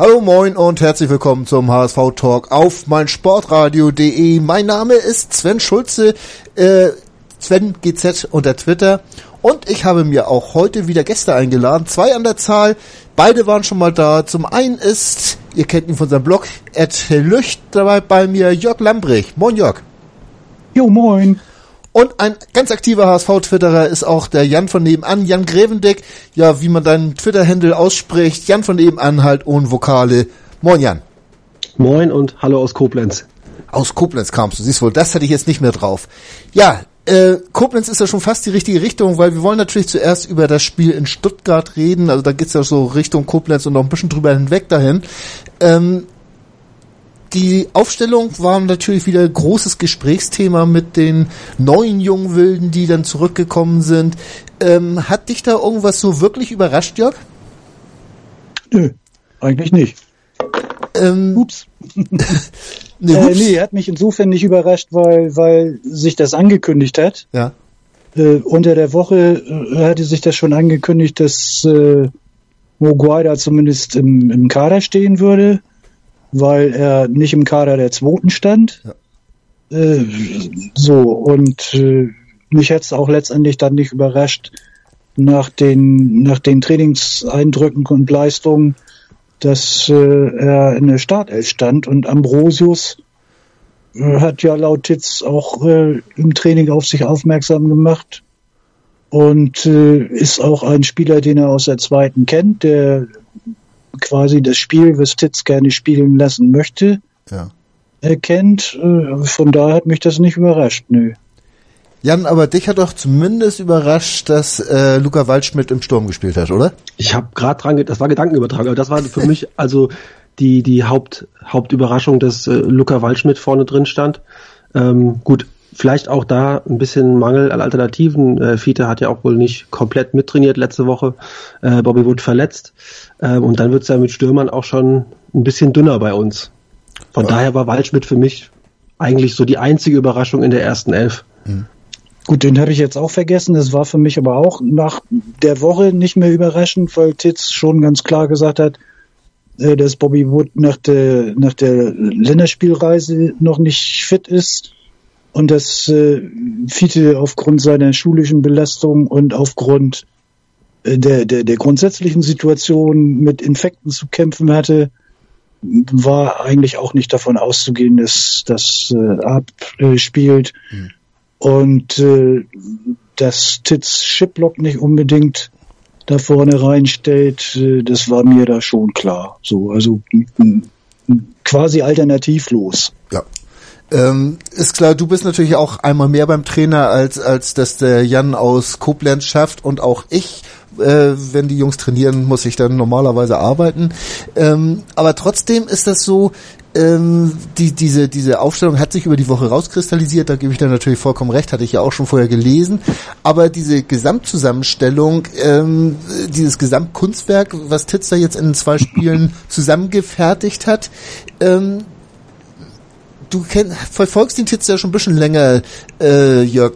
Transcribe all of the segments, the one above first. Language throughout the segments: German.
Hallo moin und herzlich willkommen zum HSV Talk auf meinsportradio.de. Mein Name ist Sven Schulze, äh, Sven GZ unter Twitter und ich habe mir auch heute wieder Gäste eingeladen, zwei an der Zahl. Beide waren schon mal da. Zum einen ist, ihr kennt ihn von seinem Blog, Ed Lücht, dabei bei mir Jörg Lambrich. Moin Jörg. Jo, moin. Und ein ganz aktiver HSV-Twitterer ist auch der Jan von nebenan, Jan Grevendeck. Ja, wie man deinen Twitter-Handle ausspricht, Jan von nebenan halt ohne Vokale. Moin Jan. Moin und hallo aus Koblenz. Aus Koblenz kamst du, siehst wohl, das hatte ich jetzt nicht mehr drauf. Ja, äh, Koblenz ist ja schon fast die richtige Richtung, weil wir wollen natürlich zuerst über das Spiel in Stuttgart reden. Also da geht's ja so Richtung Koblenz und noch ein bisschen drüber hinweg dahin. Ähm, die Aufstellung war natürlich wieder ein großes Gesprächsthema mit den neuen Jungwilden, die dann zurückgekommen sind. Ähm, hat dich da irgendwas so wirklich überrascht, Jörg? Nö, eigentlich nicht. Ähm, Ups. nee, äh, nee, hat mich insofern nicht überrascht, weil, weil sich das angekündigt hat. Ja. Äh, unter der Woche äh, hatte sich das schon angekündigt, dass äh, Moguay zumindest im, im Kader stehen würde weil er nicht im Kader der Zweiten stand. Ja. Äh, so, und äh, mich hätte es auch letztendlich dann nicht überrascht, nach den, nach den Trainingseindrücken und Leistungen, dass äh, er in der Startelf stand und Ambrosius äh, hat ja laut Titz auch äh, im Training auf sich aufmerksam gemacht und äh, ist auch ein Spieler, den er aus der zweiten kennt, der quasi das Spiel, was Titz gerne spielen lassen möchte, ja. erkennt. Äh, von daher hat mich das nicht überrascht, nö. Jan, aber dich hat doch zumindest überrascht, dass äh, Luca Waldschmidt im Sturm gespielt hat, oder? Ich habe gerade dran, das war Gedankenübertragung, aber das war für mich also die die Haupt Hauptüberraschung, dass äh, Luca Waldschmidt vorne drin stand. Ähm, gut, vielleicht auch da ein bisschen Mangel an Alternativen. Äh, Fiete hat ja auch wohl nicht komplett mittrainiert letzte Woche. Äh, Bobby wurde verletzt. Ähm, und dann wird es ja mit Stürmern auch schon ein bisschen dünner bei uns. Von ja. daher war Waldschmidt für mich eigentlich so die einzige Überraschung in der ersten Elf. Mhm. Gut, den habe ich jetzt auch vergessen. Das war für mich aber auch nach der Woche nicht mehr überraschend, weil Titz schon ganz klar gesagt hat, äh, dass Bobby Wood nach der, nach der Länderspielreise noch nicht fit ist und dass äh, Fiete aufgrund seiner schulischen Belastung und aufgrund äh, der, der, der grundsätzlichen Situation mit Infekten zu kämpfen hatte, war eigentlich auch nicht davon auszugehen, dass das äh, abspielt. Mhm. Und äh, dass Titz Shiplock nicht unbedingt da vorne reinstellt, äh, das war mir da schon klar. So, also quasi alternativlos. Ja. Ähm, ist klar, du bist natürlich auch einmal mehr beim Trainer, als, als dass der Jan aus Koblenz schafft und auch ich äh, wenn die Jungs trainieren, muss ich dann normalerweise arbeiten. Ähm, aber trotzdem ist das so, ähm, die, diese, diese Aufstellung hat sich über die Woche rauskristallisiert, da gebe ich dann natürlich vollkommen recht, hatte ich ja auch schon vorher gelesen. Aber diese Gesamtzusammenstellung, ähm, dieses Gesamtkunstwerk, was Titz jetzt in zwei Spielen zusammengefertigt hat, ähm, du kenn, verfolgst den Titz ja schon ein bisschen länger, äh, Jörg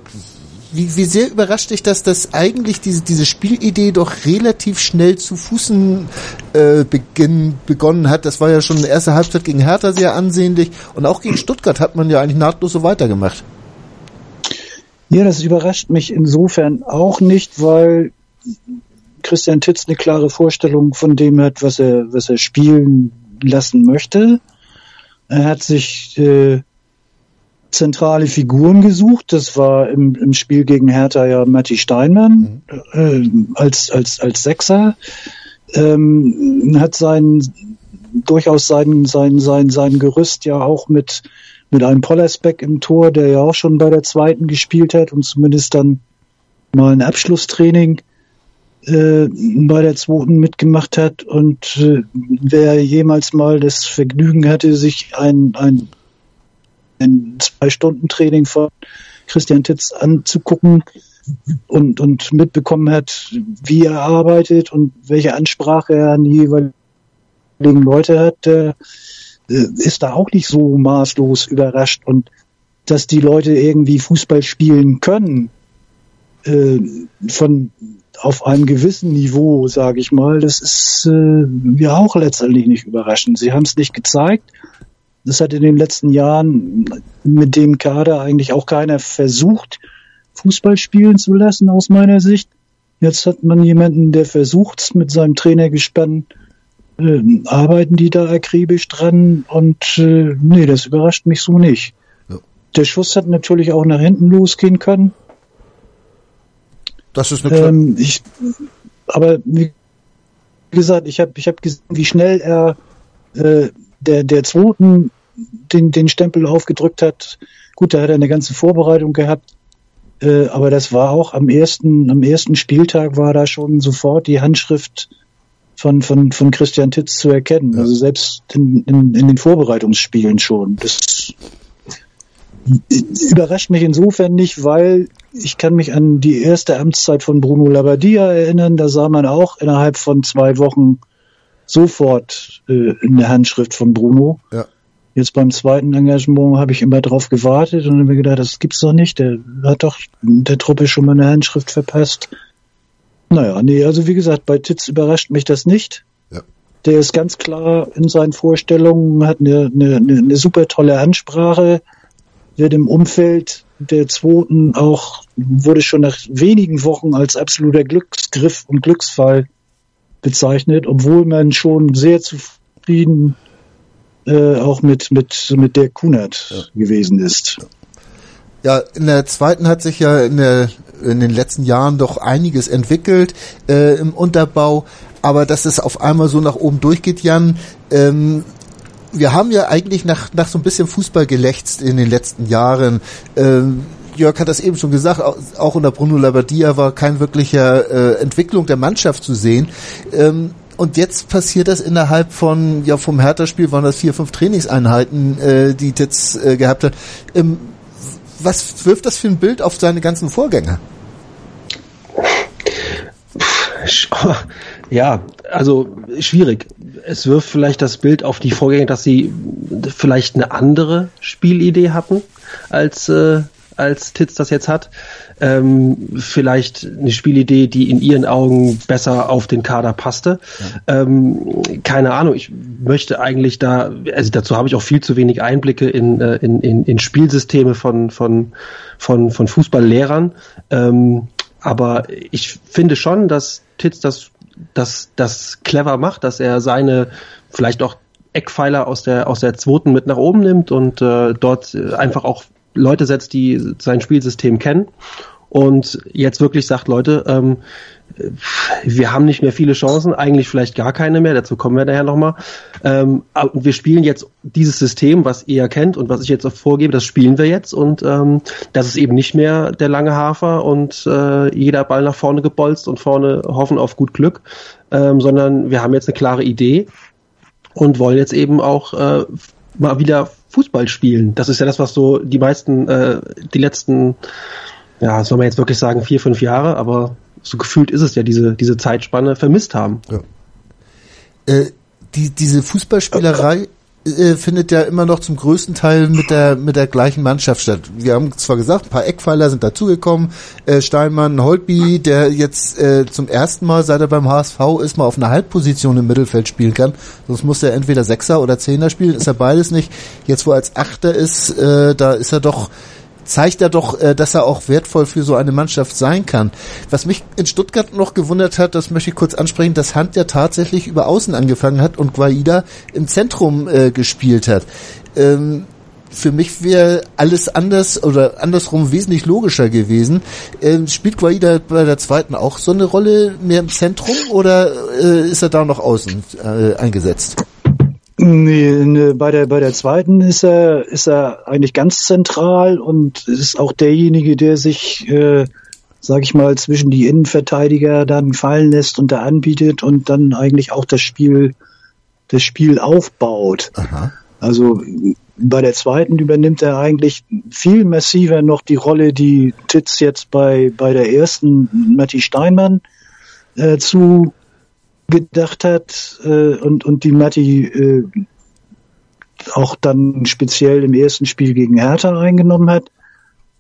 wie, wie sehr überrascht dich das, dass eigentlich diese, diese Spielidee doch relativ schnell zu Fußen äh, beginn, begonnen hat. Das war ja schon eine erste Halbzeit gegen Hertha sehr ansehnlich und auch gegen Stuttgart hat man ja eigentlich nahtlos so weitergemacht. Ja, das überrascht mich insofern auch nicht, weil Christian Titz eine klare Vorstellung von dem hat, was er, was er spielen lassen möchte. Er hat sich äh, zentrale Figuren gesucht. Das war im, im Spiel gegen Hertha ja Matti Steinmann mhm. äh, als, als, als Sechser. Ähm, hat sein, durchaus sein, sein, sein, sein Gerüst ja auch mit, mit einem Pollersbeck im Tor, der ja auch schon bei der zweiten gespielt hat und zumindest dann mal ein Abschlusstraining äh, bei der zweiten mitgemacht hat. Und äh, wer jemals mal das Vergnügen hatte, sich ein, ein ein Zwei-Stunden-Training von Christian Titz anzugucken und, und mitbekommen hat, wie er arbeitet und welche Ansprache er an die jeweiligen Leute hat, äh, ist da auch nicht so maßlos überrascht. Und dass die Leute irgendwie Fußball spielen können, äh, von auf einem gewissen Niveau, sage ich mal, das ist äh, ja auch letztendlich nicht überraschend. Sie haben es nicht gezeigt. Das hat in den letzten Jahren mit dem Kader eigentlich auch keiner versucht, Fußball spielen zu lassen, aus meiner Sicht. Jetzt hat man jemanden, der versucht mit seinem Trainergespann, äh, arbeiten die da akribisch dran und äh, nee, das überrascht mich so nicht. Ja. Der Schuss hat natürlich auch nach hinten losgehen können. Das ist eine ähm, ich, Aber wie gesagt, ich habe ich hab gesehen, wie schnell er äh, der, der zweiten den, den Stempel aufgedrückt hat. Gut, da hat er eine ganze Vorbereitung gehabt. Äh, aber das war auch am ersten, am ersten Spieltag war da schon sofort die Handschrift von, von, von Christian Titz zu erkennen. Ja. Also selbst in, in, in den Vorbereitungsspielen schon. Das überrascht mich insofern nicht, weil ich kann mich an die erste Amtszeit von Bruno Labbadia erinnern. Da sah man auch innerhalb von zwei Wochen sofort äh, eine Handschrift von Bruno. Ja. Jetzt beim zweiten Engagement habe ich immer drauf gewartet und mir gedacht, das gibt's doch nicht. Der hat doch der Truppe schon mal eine Handschrift verpasst. Naja, nee, also wie gesagt, bei Titz überrascht mich das nicht. Ja. Der ist ganz klar in seinen Vorstellungen, hat eine, eine, eine super tolle Ansprache, wird im Umfeld der zweiten auch, wurde schon nach wenigen Wochen als absoluter Glücksgriff und Glücksfall bezeichnet, obwohl man schon sehr zufrieden äh, auch mit, mit, mit der Kunert ja. gewesen ist. Ja, in der zweiten hat sich ja in, der, in den letzten Jahren doch einiges entwickelt äh, im Unterbau, aber dass es auf einmal so nach oben durchgeht, Jan, ähm, wir haben ja eigentlich nach, nach so ein bisschen Fußball gelächzt in den letzten Jahren. Ähm, Jörg hat das eben schon gesagt, auch unter Bruno Labbadia war kein wirklicher äh, Entwicklung der Mannschaft zu sehen. Ähm, und jetzt passiert das innerhalb von, ja, vom Hertha-Spiel waren das vier, fünf Trainingseinheiten, äh, die jetzt äh, gehabt hat. Ähm, was wirft das für ein Bild auf seine ganzen Vorgänger? Ja, also schwierig. Es wirft vielleicht das Bild auf die Vorgänger, dass sie vielleicht eine andere Spielidee hatten als äh, als Titz das jetzt hat. Ähm, vielleicht eine Spielidee, die in ihren Augen besser auf den Kader passte. Ja. Ähm, keine Ahnung, ich möchte eigentlich da, also dazu habe ich auch viel zu wenig Einblicke in, äh, in, in, in Spielsysteme von, von, von, von Fußballlehrern. Ähm, aber ich finde schon, dass Titz das, das, das clever macht, dass er seine vielleicht auch Eckpfeiler aus der aus der zweiten mit nach oben nimmt und äh, dort einfach auch Leute setzt, die sein Spielsystem kennen und jetzt wirklich sagt, Leute, ähm, wir haben nicht mehr viele Chancen, eigentlich vielleicht gar keine mehr, dazu kommen wir daher nochmal. Ähm, wir spielen jetzt dieses System, was ihr kennt und was ich jetzt vorgebe, das spielen wir jetzt und ähm, das ist eben nicht mehr der lange Hafer und äh, jeder Ball nach vorne gebolzt und vorne hoffen auf gut Glück, ähm, sondern wir haben jetzt eine klare Idee und wollen jetzt eben auch äh, mal wieder Fußball spielen. Das ist ja das, was so die meisten, äh, die letzten, ja, soll man jetzt wirklich sagen, vier, fünf Jahre, aber so gefühlt ist es ja diese, diese Zeitspanne vermisst haben. Ja. Äh, die, diese Fußballspielerei äh, findet ja immer noch zum größten Teil mit der mit der gleichen Mannschaft statt. Wir haben zwar gesagt, ein paar Eckpfeiler sind dazugekommen, äh, Steinmann, Holtby, der jetzt äh, zum ersten Mal, seit er beim HSV ist, mal auf einer Halbposition im Mittelfeld spielen kann. Sonst muss er entweder Sechser oder Zehner spielen, ist er beides nicht. Jetzt, wo er als Achter ist, äh, da ist er doch zeigt er doch, äh, dass er auch wertvoll für so eine Mannschaft sein kann. Was mich in Stuttgart noch gewundert hat, das möchte ich kurz ansprechen, dass Hand ja tatsächlich über Außen angefangen hat und Guaida im Zentrum äh, gespielt hat. Ähm, für mich wäre alles anders oder andersrum wesentlich logischer gewesen. Ähm, spielt Guaida bei der zweiten auch so eine Rolle mehr im Zentrum oder äh, ist er da noch außen äh, eingesetzt? Nee, ne, bei der bei der zweiten ist er ist er eigentlich ganz zentral und ist auch derjenige, der sich, äh, sag ich mal, zwischen die Innenverteidiger dann fallen lässt und da anbietet und dann eigentlich auch das Spiel das Spiel aufbaut. Aha. Also bei der zweiten übernimmt er eigentlich viel massiver noch die Rolle, die Titz jetzt bei, bei der ersten Matti Steinmann äh, zu gedacht hat äh, und, und die Matti äh, auch dann speziell im ersten Spiel gegen Hertha eingenommen hat.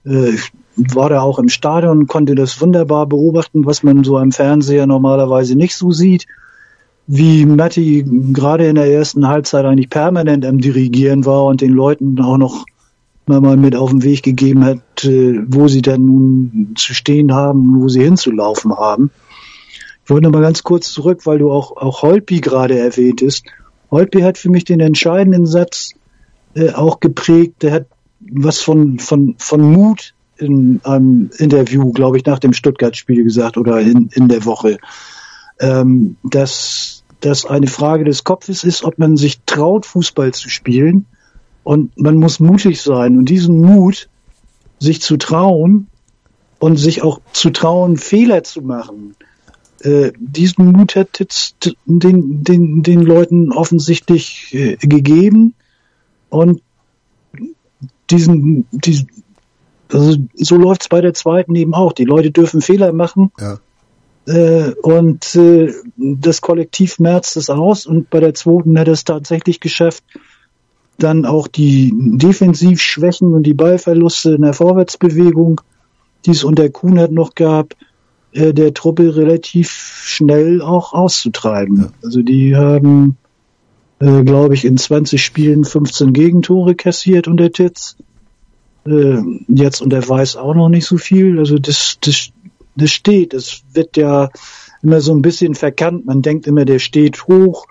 Äh, war da auch im Stadion und konnte das wunderbar beobachten, was man so am Fernseher normalerweise nicht so sieht. Wie Matti gerade in der ersten Halbzeit eigentlich permanent am Dirigieren war und den Leuten auch noch mal mit auf den Weg gegeben hat, äh, wo sie dann nun zu stehen haben, wo sie hinzulaufen haben. Ich wollte noch mal ganz kurz zurück, weil du auch, auch Holpi gerade erwähntest. Holpi hat für mich den entscheidenden Satz äh, auch geprägt. Der hat was von, von, von Mut in einem Interview, glaube ich, nach dem Stuttgart-Spiel gesagt oder in, in der Woche, ähm, dass das eine Frage des Kopfes ist, ob man sich traut, Fußball zu spielen. Und man muss mutig sein. Und diesen Mut, sich zu trauen und sich auch zu trauen, Fehler zu machen, äh, diesen Mut hat jetzt den, den, den Leuten offensichtlich äh, gegeben. Und diesen, diesen also so läuft's bei der zweiten eben auch. Die Leute dürfen Fehler machen. Ja. Äh, und äh, das Kollektiv merzt es aus und bei der zweiten hat es tatsächlich geschafft, dann auch die Defensivschwächen und die Ballverluste in der Vorwärtsbewegung, die es unter Kuhnert noch gab, äh, der Truppe relativ schnell auch auszutreiben. Ja. Also die haben, äh, glaube ich, in 20 Spielen 15 Gegentore kassiert unter Titz. Äh, jetzt und er weiß auch noch nicht so viel. Also das, das, das steht. Es wird ja immer so ein bisschen verkannt. Man denkt immer, der steht hoch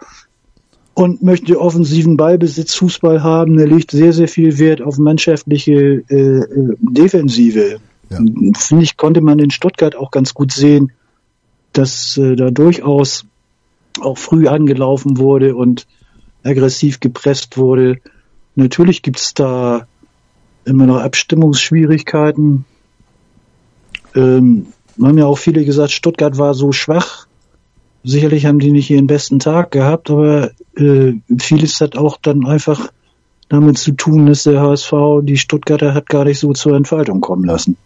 und möchte offensiven Ballbesitz, Fußball haben. Er legt sehr, sehr viel Wert auf mannschaftliche äh, äh Defensive. Ja. Finde ich, konnte man in Stuttgart auch ganz gut sehen, dass äh, da durchaus auch früh angelaufen wurde und aggressiv gepresst wurde. Natürlich gibt es da immer noch Abstimmungsschwierigkeiten. Ähm, haben ja auch viele gesagt, Stuttgart war so schwach. Sicherlich haben die nicht ihren besten Tag gehabt, aber äh, vieles hat auch dann einfach damit zu tun, dass der HSV die Stuttgarter hat gar nicht so zur Entfaltung kommen lassen.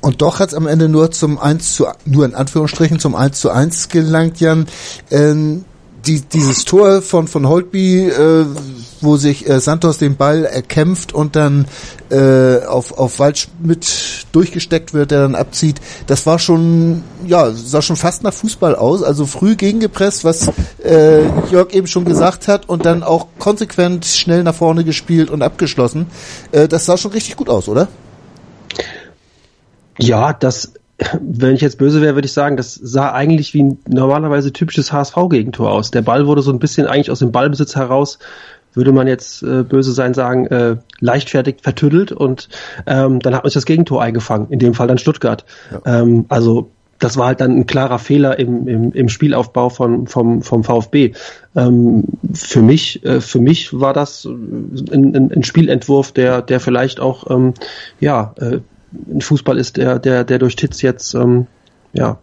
Und doch hat es am Ende nur zum 1 zu, nur in Anführungsstrichen zum 1 zu 1 gelangt, Jan. Ähm, die, dieses Tor von, von Holtby, äh, wo sich äh, Santos den Ball erkämpft und dann äh, auf, auf Waldschmidt durchgesteckt wird, der dann abzieht, das war schon, ja, sah schon fast nach Fußball aus. Also früh gegengepresst, was äh, Jörg eben schon gesagt hat, und dann auch konsequent schnell nach vorne gespielt und abgeschlossen. Äh, das sah schon richtig gut aus, oder? Ja, das wenn ich jetzt böse wäre, würde ich sagen, das sah eigentlich wie ein normalerweise typisches HSV-Gegentor aus. Der Ball wurde so ein bisschen eigentlich aus dem Ballbesitz heraus, würde man jetzt äh, böse sein sagen, äh, leichtfertig vertüdelt und ähm, dann hat man sich das Gegentor eingefangen, in dem Fall dann Stuttgart. Ja. Ähm, also das war halt dann ein klarer Fehler im, im, im Spielaufbau von, vom, vom VfB. Ähm, für mich, äh, für mich war das ein, ein, ein Spielentwurf, der, der vielleicht auch ähm, ja äh, ein Fußball ist, der, der, der durch Titz jetzt ähm, ja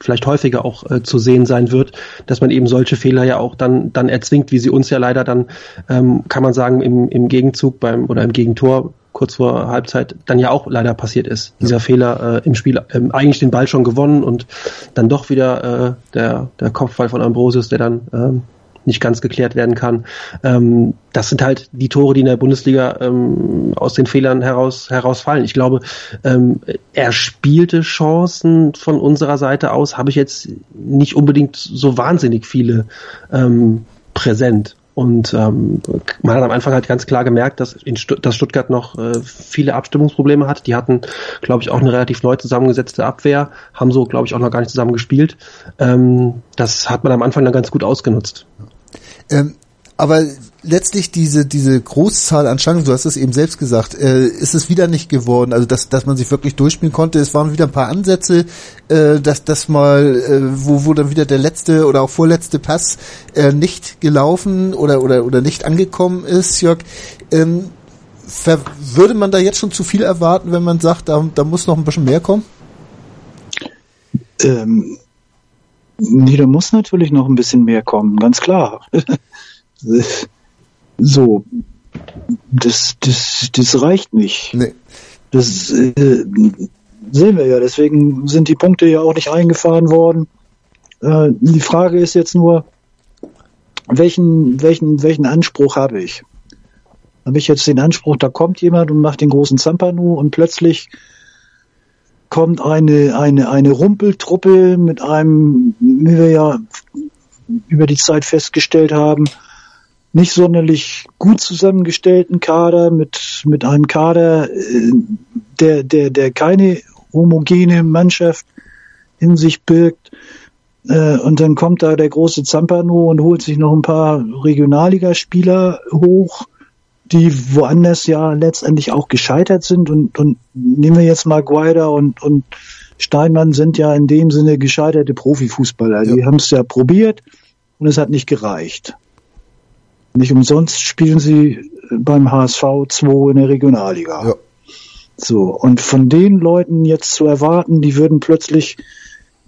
vielleicht häufiger auch äh, zu sehen sein wird, dass man eben solche Fehler ja auch dann dann erzwingt, wie sie uns ja leider dann ähm, kann man sagen im, im Gegenzug beim oder im Gegentor kurz vor Halbzeit dann ja auch leider passiert ist. Dieser ja. Fehler äh, im Spiel, ähm, eigentlich den Ball schon gewonnen und dann doch wieder äh, der der Kopfball von Ambrosius, der dann ähm, nicht ganz geklärt werden kann. Ähm, das sind halt die Tore, die in der Bundesliga ähm, aus den Fehlern heraus herausfallen. Ich glaube, ähm, er spielte Chancen von unserer Seite aus, habe ich jetzt nicht unbedingt so wahnsinnig viele ähm, präsent. Und ähm, man hat am Anfang halt ganz klar gemerkt, dass, in Stutt dass Stuttgart noch äh, viele Abstimmungsprobleme hat. Die hatten, glaube ich, auch eine relativ neu zusammengesetzte Abwehr, haben so, glaube ich, auch noch gar nicht zusammen gespielt. Ähm, das hat man am Anfang dann ganz gut ausgenutzt. Ähm, aber letztlich diese diese Großzahl an Chancen, du hast es eben selbst gesagt, äh, ist es wieder nicht geworden. Also dass dass man sich wirklich durchspielen konnte. Es waren wieder ein paar Ansätze, äh, dass das mal äh, wo wo dann wieder der letzte oder auch vorletzte Pass äh, nicht gelaufen oder oder oder nicht angekommen ist. Jörg, ähm, würde man da jetzt schon zu viel erwarten, wenn man sagt, da, da muss noch ein bisschen mehr kommen? Ähm, Nee, da muss natürlich noch ein bisschen mehr kommen, ganz klar. So, das, das, das reicht nicht. Nee. Das äh, sehen wir ja. Deswegen sind die Punkte ja auch nicht eingefahren worden. Äh, die Frage ist jetzt nur, welchen, welchen, welchen Anspruch habe ich? Habe ich jetzt den Anspruch, da kommt jemand und macht den großen Zampano und plötzlich kommt eine, eine, eine Rumpeltruppe mit einem, wie wir ja über die Zeit festgestellt haben, nicht sonderlich gut zusammengestellten Kader mit, mit einem Kader, äh, der, der, der keine homogene Mannschaft in sich birgt. Äh, und dann kommt da der große Zampano und holt sich noch ein paar Regionalligaspieler hoch, die woanders ja letztendlich auch gescheitert sind. Und, und nehmen wir jetzt mal Guaida und, und Steinmann sind ja in dem Sinne gescheiterte Profifußballer. Ja. Die haben es ja probiert und es hat nicht gereicht. Nicht umsonst spielen sie beim HSV 2 in der Regionalliga. Ja. So, und von den Leuten jetzt zu erwarten, die würden plötzlich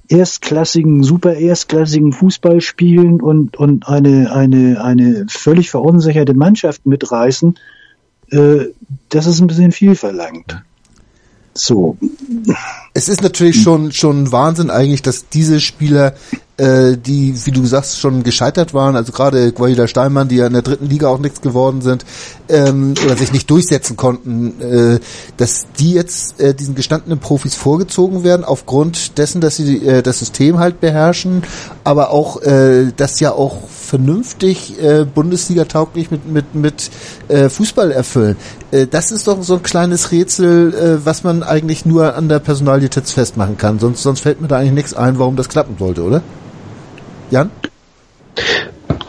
erstklassigen, super erstklassigen Fußball spielen und, und eine, eine, eine völlig verunsicherte Mannschaft mitreißen, äh, das ist ein bisschen viel verlangt. So. Es ist natürlich schon, schon Wahnsinn eigentlich, dass diese Spieler äh, die, wie du sagst, schon gescheitert waren, also gerade Guaida Steinmann, die ja in der dritten Liga auch nichts geworden sind, ähm, oder sich nicht durchsetzen konnten, äh, dass die jetzt äh, diesen gestandenen Profis vorgezogen werden, aufgrund dessen, dass sie äh, das System halt beherrschen, aber auch, äh, das ja auch vernünftig äh, Bundesliga tauglich mit, mit, mit äh, Fußball erfüllen. Äh, das ist doch so ein kleines Rätsel, äh, was man eigentlich nur an der Personalie festmachen kann. Sonst, sonst fällt mir da eigentlich nichts ein, warum das klappen sollte, oder? Jan?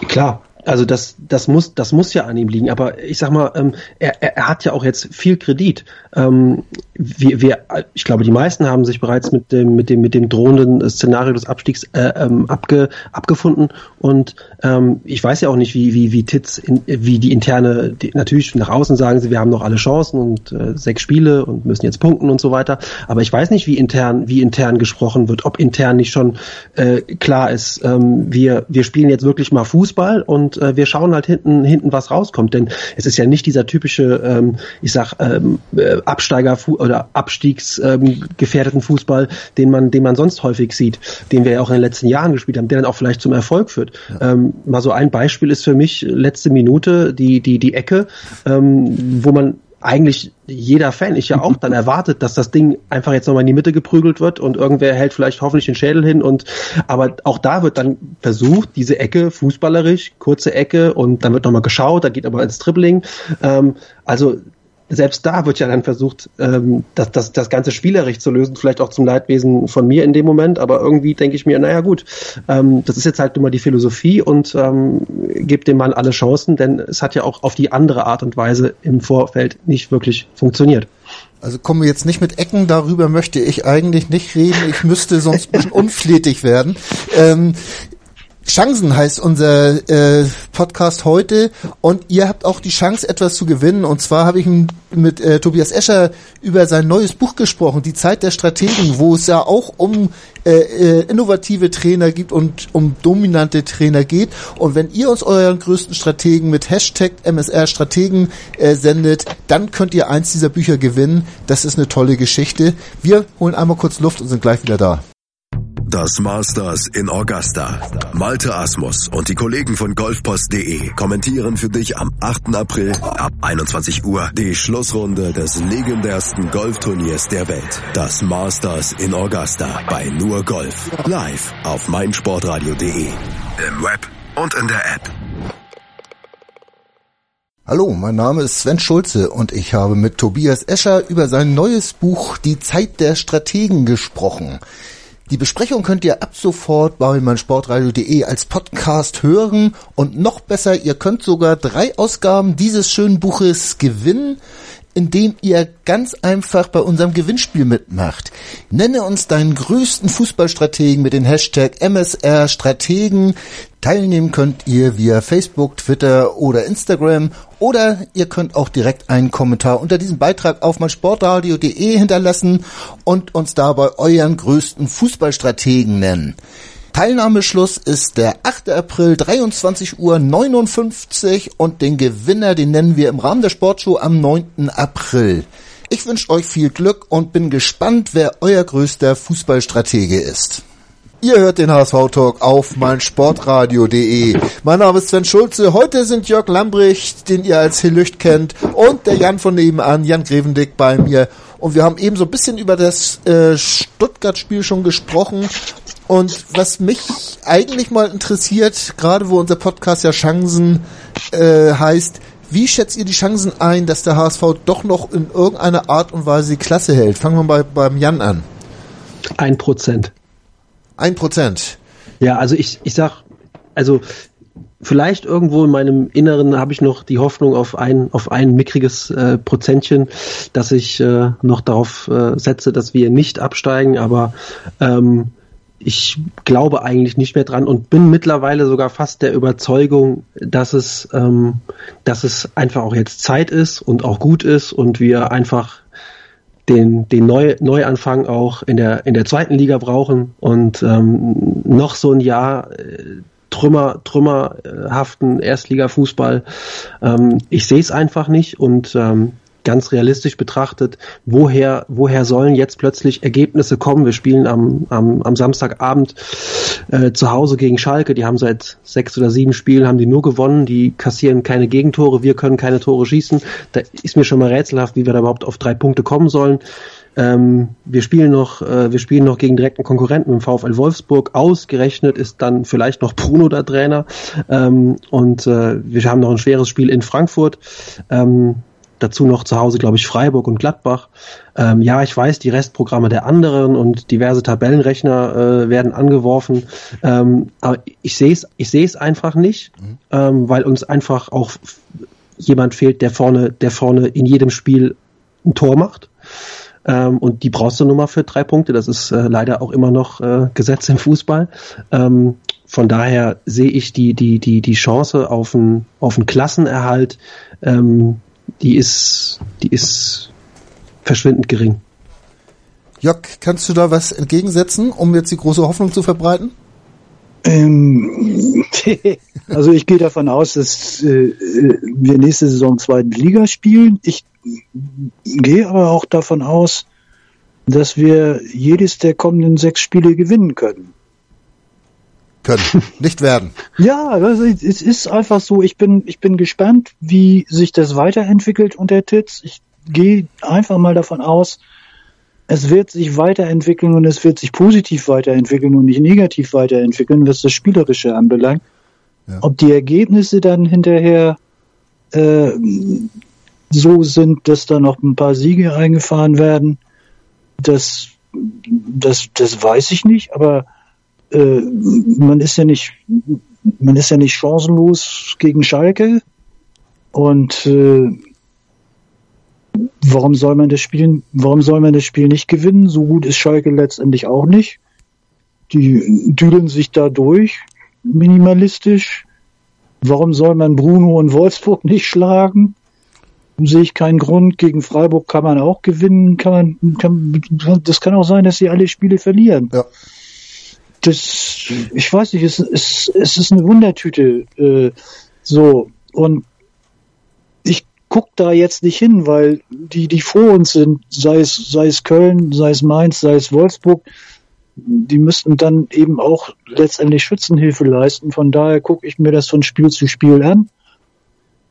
Klar, also das, das muss, das muss ja an ihm liegen. Aber ich sag mal, ähm, er, er hat ja auch jetzt viel Kredit. Ähm, wir, wir, ich glaube, die meisten haben sich bereits mit dem, mit dem, mit dem drohenden Szenario des Abstiegs äh, ähm, abge, abgefunden. Und ähm, ich weiß ja auch nicht, wie, wie, wie Titz, in, wie die interne, die, natürlich nach außen sagen sie, wir haben noch alle Chancen und äh, sechs Spiele und müssen jetzt punkten und so weiter. Aber ich weiß nicht, wie intern, wie intern gesprochen wird, ob intern nicht schon äh, klar ist, ähm, wir, wir spielen jetzt wirklich mal Fußball und äh, wir schauen halt hinten, hinten, was rauskommt. Denn es ist ja nicht dieser typische, ähm, ich sag, ähm, äh, Absteiger oder abstiegsgefährdeten ähm, Fußball, den man, den man sonst häufig sieht, den wir ja auch in den letzten Jahren gespielt haben, der dann auch vielleicht zum Erfolg führt. Ja. Ähm, mal so ein Beispiel ist für mich letzte Minute die die die Ecke, ähm, wo man eigentlich jeder Fan, ich ja auch, dann erwartet, dass das Ding einfach jetzt nochmal in die Mitte geprügelt wird und irgendwer hält vielleicht hoffentlich den Schädel hin und aber auch da wird dann versucht, diese Ecke fußballerisch, kurze Ecke und dann wird nochmal geschaut, da geht aber ins Dribbling. Ähm, also selbst da wird ja dann versucht, ähm, das, das, das ganze spielerisch zu lösen, vielleicht auch zum Leidwesen von mir in dem Moment, aber irgendwie denke ich mir, naja gut, ähm, das ist jetzt halt immer die Philosophie und ähm, gebt dem Mann alle Chancen, denn es hat ja auch auf die andere Art und Weise im Vorfeld nicht wirklich funktioniert. Also kommen wir jetzt nicht mit Ecken, darüber möchte ich eigentlich nicht reden. Ich müsste sonst ein bisschen unflätig werden. Ähm, Chancen heißt unser äh, Podcast heute und ihr habt auch die Chance, etwas zu gewinnen. Und zwar habe ich mit äh, Tobias Escher über sein neues Buch gesprochen, Die Zeit der Strategen, wo es ja auch um äh, äh, innovative Trainer gibt und um dominante Trainer geht. Und wenn ihr uns euren größten Strategen mit Hashtag MSR Strategen äh, sendet, dann könnt ihr eins dieser Bücher gewinnen. Das ist eine tolle Geschichte. Wir holen einmal kurz Luft und sind gleich wieder da. Das Masters in Augusta. Malte Asmus und die Kollegen von golfpost.de kommentieren für dich am 8. April ab 21 Uhr die Schlussrunde des legendärsten Golfturniers der Welt. Das Masters in Augusta bei Nur Golf. Live auf meinsportradio.de. Im Web und in der App. Hallo, mein Name ist Sven Schulze und ich habe mit Tobias Escher über sein neues Buch Die Zeit der Strategen gesprochen. Die Besprechung könnt ihr ab sofort bei meinsportradio.de als Podcast hören. Und noch besser, ihr könnt sogar drei Ausgaben dieses schönen Buches gewinnen, indem ihr ganz einfach bei unserem Gewinnspiel mitmacht. Nenne uns deinen größten Fußballstrategen mit den Hashtag MSR Strategen. Teilnehmen könnt ihr via Facebook, Twitter oder Instagram oder ihr könnt auch direkt einen Kommentar unter diesem Beitrag auf meinsportradio.de hinterlassen und uns dabei euren größten Fußballstrategen nennen. Teilnahmeschluss ist der 8. April, 23 Uhr 59 und den Gewinner, den nennen wir im Rahmen der Sportshow am 9. April. Ich wünsche euch viel Glück und bin gespannt, wer euer größter Fußballstratege ist. Ihr hört den HSV-Talk auf meinsportradio.de. Mein Name ist Sven Schulze. Heute sind Jörg Lambricht, den ihr als Hillücht kennt, und der Jan von nebenan, Jan Grevendick bei mir. Und wir haben eben so ein bisschen über das äh, Stuttgart-Spiel schon gesprochen. Und was mich eigentlich mal interessiert, gerade wo unser Podcast ja Chancen äh, heißt, wie schätzt ihr die Chancen ein, dass der HSV doch noch in irgendeiner Art und Weise die Klasse hält? Fangen wir mal beim Jan an. Ein Prozent. Ein Prozent. Ja, also ich, ich sag, also vielleicht irgendwo in meinem Inneren habe ich noch die Hoffnung auf ein, auf ein mickriges äh, Prozentchen, dass ich äh, noch darauf äh, setze, dass wir nicht absteigen, aber ähm, ich glaube eigentlich nicht mehr dran und bin mittlerweile sogar fast der Überzeugung, dass es, ähm, dass es einfach auch jetzt Zeit ist und auch gut ist und wir einfach den, den Neu Neuanfang auch in der, in der zweiten Liga brauchen. Und ähm, noch so ein Jahr äh, Trümmer, trümmerhaften Erstliga-Fußball. Ähm, ich sehe es einfach nicht und ähm, ganz realistisch betrachtet, woher, woher sollen jetzt plötzlich Ergebnisse kommen? Wir spielen am, am, am Samstagabend äh, zu Hause gegen Schalke. Die haben seit sechs oder sieben Spielen haben die nur gewonnen. Die kassieren keine Gegentore. Wir können keine Tore schießen. Da ist mir schon mal rätselhaft, wie wir da überhaupt auf drei Punkte kommen sollen. Ähm, wir spielen noch, äh, wir spielen noch gegen direkten Konkurrenten im VfL Wolfsburg. Ausgerechnet ist dann vielleicht noch Bruno der Trainer. Ähm, und äh, wir haben noch ein schweres Spiel in Frankfurt. Ähm, dazu noch zu Hause, glaube ich, Freiburg und Gladbach. Ähm, ja, ich weiß, die Restprogramme der anderen und diverse Tabellenrechner äh, werden angeworfen. Ähm, aber ich sehe es, ich sehe es einfach nicht, mhm. ähm, weil uns einfach auch jemand fehlt, der vorne, der vorne in jedem Spiel ein Tor macht. Ähm, und die brauchst du nun mal für drei Punkte. Das ist äh, leider auch immer noch äh, Gesetz im Fußball. Ähm, von daher sehe ich die, die, die, die Chance auf einen, auf einen Klassenerhalt ähm, die ist, die ist verschwindend gering. Jörg, kannst du da was entgegensetzen, um jetzt die große Hoffnung zu verbreiten? Ähm, also ich gehe davon aus, dass äh, wir nächste Saison zweiten Liga spielen. Ich gehe aber auch davon aus, dass wir jedes der kommenden sechs Spiele gewinnen können können, nicht werden. Ja, also es ist einfach so, ich bin, ich bin gespannt, wie sich das weiterentwickelt unter Titz. Ich gehe einfach mal davon aus, es wird sich weiterentwickeln und es wird sich positiv weiterentwickeln und nicht negativ weiterentwickeln, was das Spielerische anbelangt. Ja. Ob die Ergebnisse dann hinterher äh, so sind, dass da noch ein paar Siege eingefahren werden, das, das, das weiß ich nicht, aber äh, man ist ja nicht, man ist ja nicht chancenlos gegen Schalke und äh, warum soll man das Spiel, warum soll man das Spiel nicht gewinnen? So gut ist Schalke letztendlich auch nicht. Die düdeln sich da durch, minimalistisch. Warum soll man Bruno und Wolfsburg nicht schlagen? Sehe ich keinen Grund. Gegen Freiburg kann man auch gewinnen. Kann man, kann, das kann auch sein, dass sie alle Spiele verlieren. Ja das, ich weiß nicht, es, es, es ist eine Wundertüte. Äh, so, und ich guck da jetzt nicht hin, weil die, die vor uns sind, sei es, sei es Köln, sei es Mainz, sei es Wolfsburg, die müssten dann eben auch letztendlich Schützenhilfe leisten. Von daher gucke ich mir das von Spiel zu Spiel an.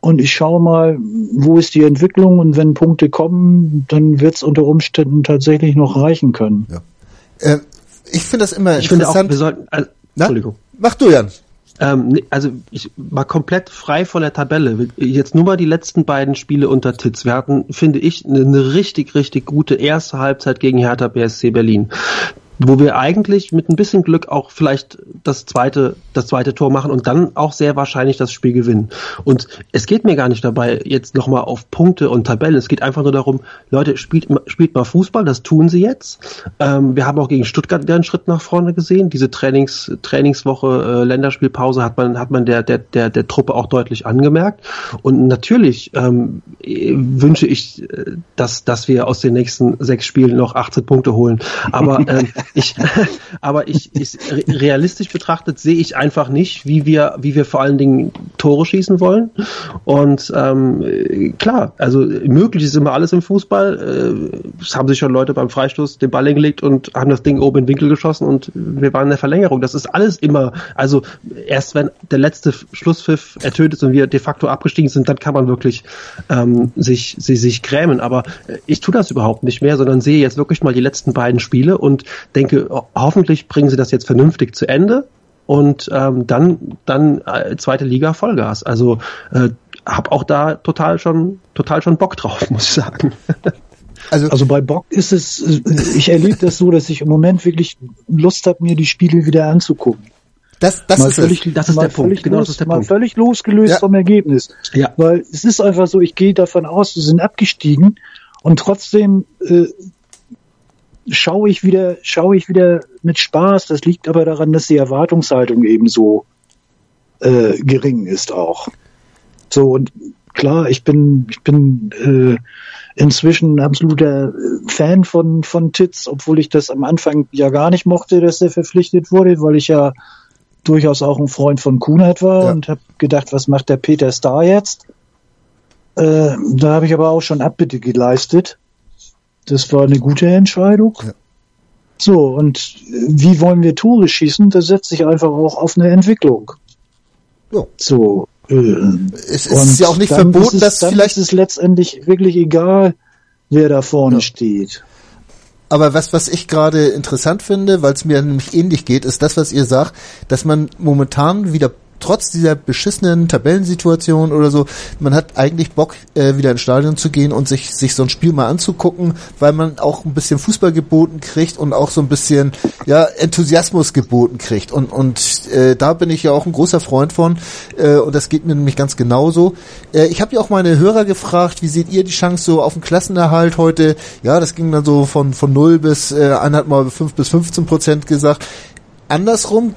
Und ich schaue mal, wo ist die Entwicklung und wenn Punkte kommen, dann wird es unter Umständen tatsächlich noch reichen können. Ja. Äh, ich finde das immer ich interessant. Finde auch, wir sollten, also, Entschuldigung. Mach du, Jan. Ähm, also ich war komplett frei von der Tabelle. Jetzt nur mal die letzten beiden Spiele unter Titz. Wir hatten, finde ich, eine richtig, richtig gute erste Halbzeit gegen Hertha BSC Berlin wo wir eigentlich mit ein bisschen Glück auch vielleicht das zweite, das zweite Tor machen und dann auch sehr wahrscheinlich das Spiel gewinnen. Und es geht mir gar nicht dabei jetzt nochmal auf Punkte und Tabellen. Es geht einfach nur darum, Leute, spielt, spielt mal Fußball, das tun sie jetzt. Ähm, wir haben auch gegen Stuttgart wieder einen Schritt nach vorne gesehen. Diese Trainings, Trainingswoche, äh, Länderspielpause hat man, hat man der, der, der, der Truppe auch deutlich angemerkt. Und natürlich ähm, wünsche ich, äh, dass, dass wir aus den nächsten sechs Spielen noch 18 Punkte holen. Aber ähm, ich, aber ich, ich, realistisch betrachtet sehe ich einfach nicht, wie wir, wie wir vor allen Dingen Tore schießen wollen. Und ähm, klar, also möglich ist immer alles im Fußball. Äh, es haben sich schon Leute beim Freistoß den Ball hingelegt und haben das Ding oben in den Winkel geschossen und wir waren in der Verlängerung. Das ist alles immer, also erst wenn der letzte Schlusspfiff ertönt ist und wir de facto abgestiegen sind, dann kann man wirklich ähm, sich, sich, sich grämen. Aber ich tue das überhaupt nicht mehr, sondern sehe jetzt wirklich mal die letzten beiden Spiele und denke, hoffentlich bringen sie das jetzt vernünftig zu Ende und ähm, dann dann äh, zweite Liga Vollgas. Also äh, habe auch da total schon total schon Bock drauf, muss ich sagen. Also, also bei Bock ist es, ich erlebe das so, dass ich im Moment wirklich Lust habe, mir die Spiele wieder anzugucken. Das, das, ist, völlig, das ist der Punkt. Genau, los, das ist der mal Punkt. völlig losgelöst ja. vom Ergebnis. Ja. Weil es ist einfach so, ich gehe davon aus, sie sind abgestiegen und trotzdem äh, schaue ich wieder, schaue ich wieder mit Spaß. Das liegt aber daran, dass die Erwartungshaltung eben so äh, gering ist auch. So und klar, ich bin, ich bin äh, inzwischen ein absoluter Fan von von Titz, obwohl ich das am Anfang ja gar nicht mochte, dass er verpflichtet wurde, weil ich ja durchaus auch ein Freund von Kunert war ja. und habe gedacht, was macht der Peter Star jetzt? Äh, da habe ich aber auch schon Abbitte geleistet. Das war eine gute Entscheidung. Ja. So, und wie wollen wir Tore schießen? Das setzt sich einfach auch auf eine Entwicklung. Ja. So. Äh, es ist ja auch nicht verboten, es, dass dann vielleicht ist es letztendlich wirklich egal, wer da vorne ja. steht. Aber was, was ich gerade interessant finde, weil es mir nämlich ähnlich geht, ist das, was ihr sagt, dass man momentan wieder trotz dieser beschissenen Tabellensituation oder so, man hat eigentlich Bock, äh, wieder ins Stadion zu gehen und sich, sich so ein Spiel mal anzugucken, weil man auch ein bisschen Fußball geboten kriegt und auch so ein bisschen ja, Enthusiasmus geboten kriegt. Und, und äh, da bin ich ja auch ein großer Freund von äh, und das geht mir nämlich ganz genauso. Äh, ich habe ja auch meine Hörer gefragt, wie seht ihr die Chance so auf den Klassenerhalt heute? Ja, das ging dann so von, von 0 bis, äh, einer hat mal 5 bis 15 Prozent gesagt andersrum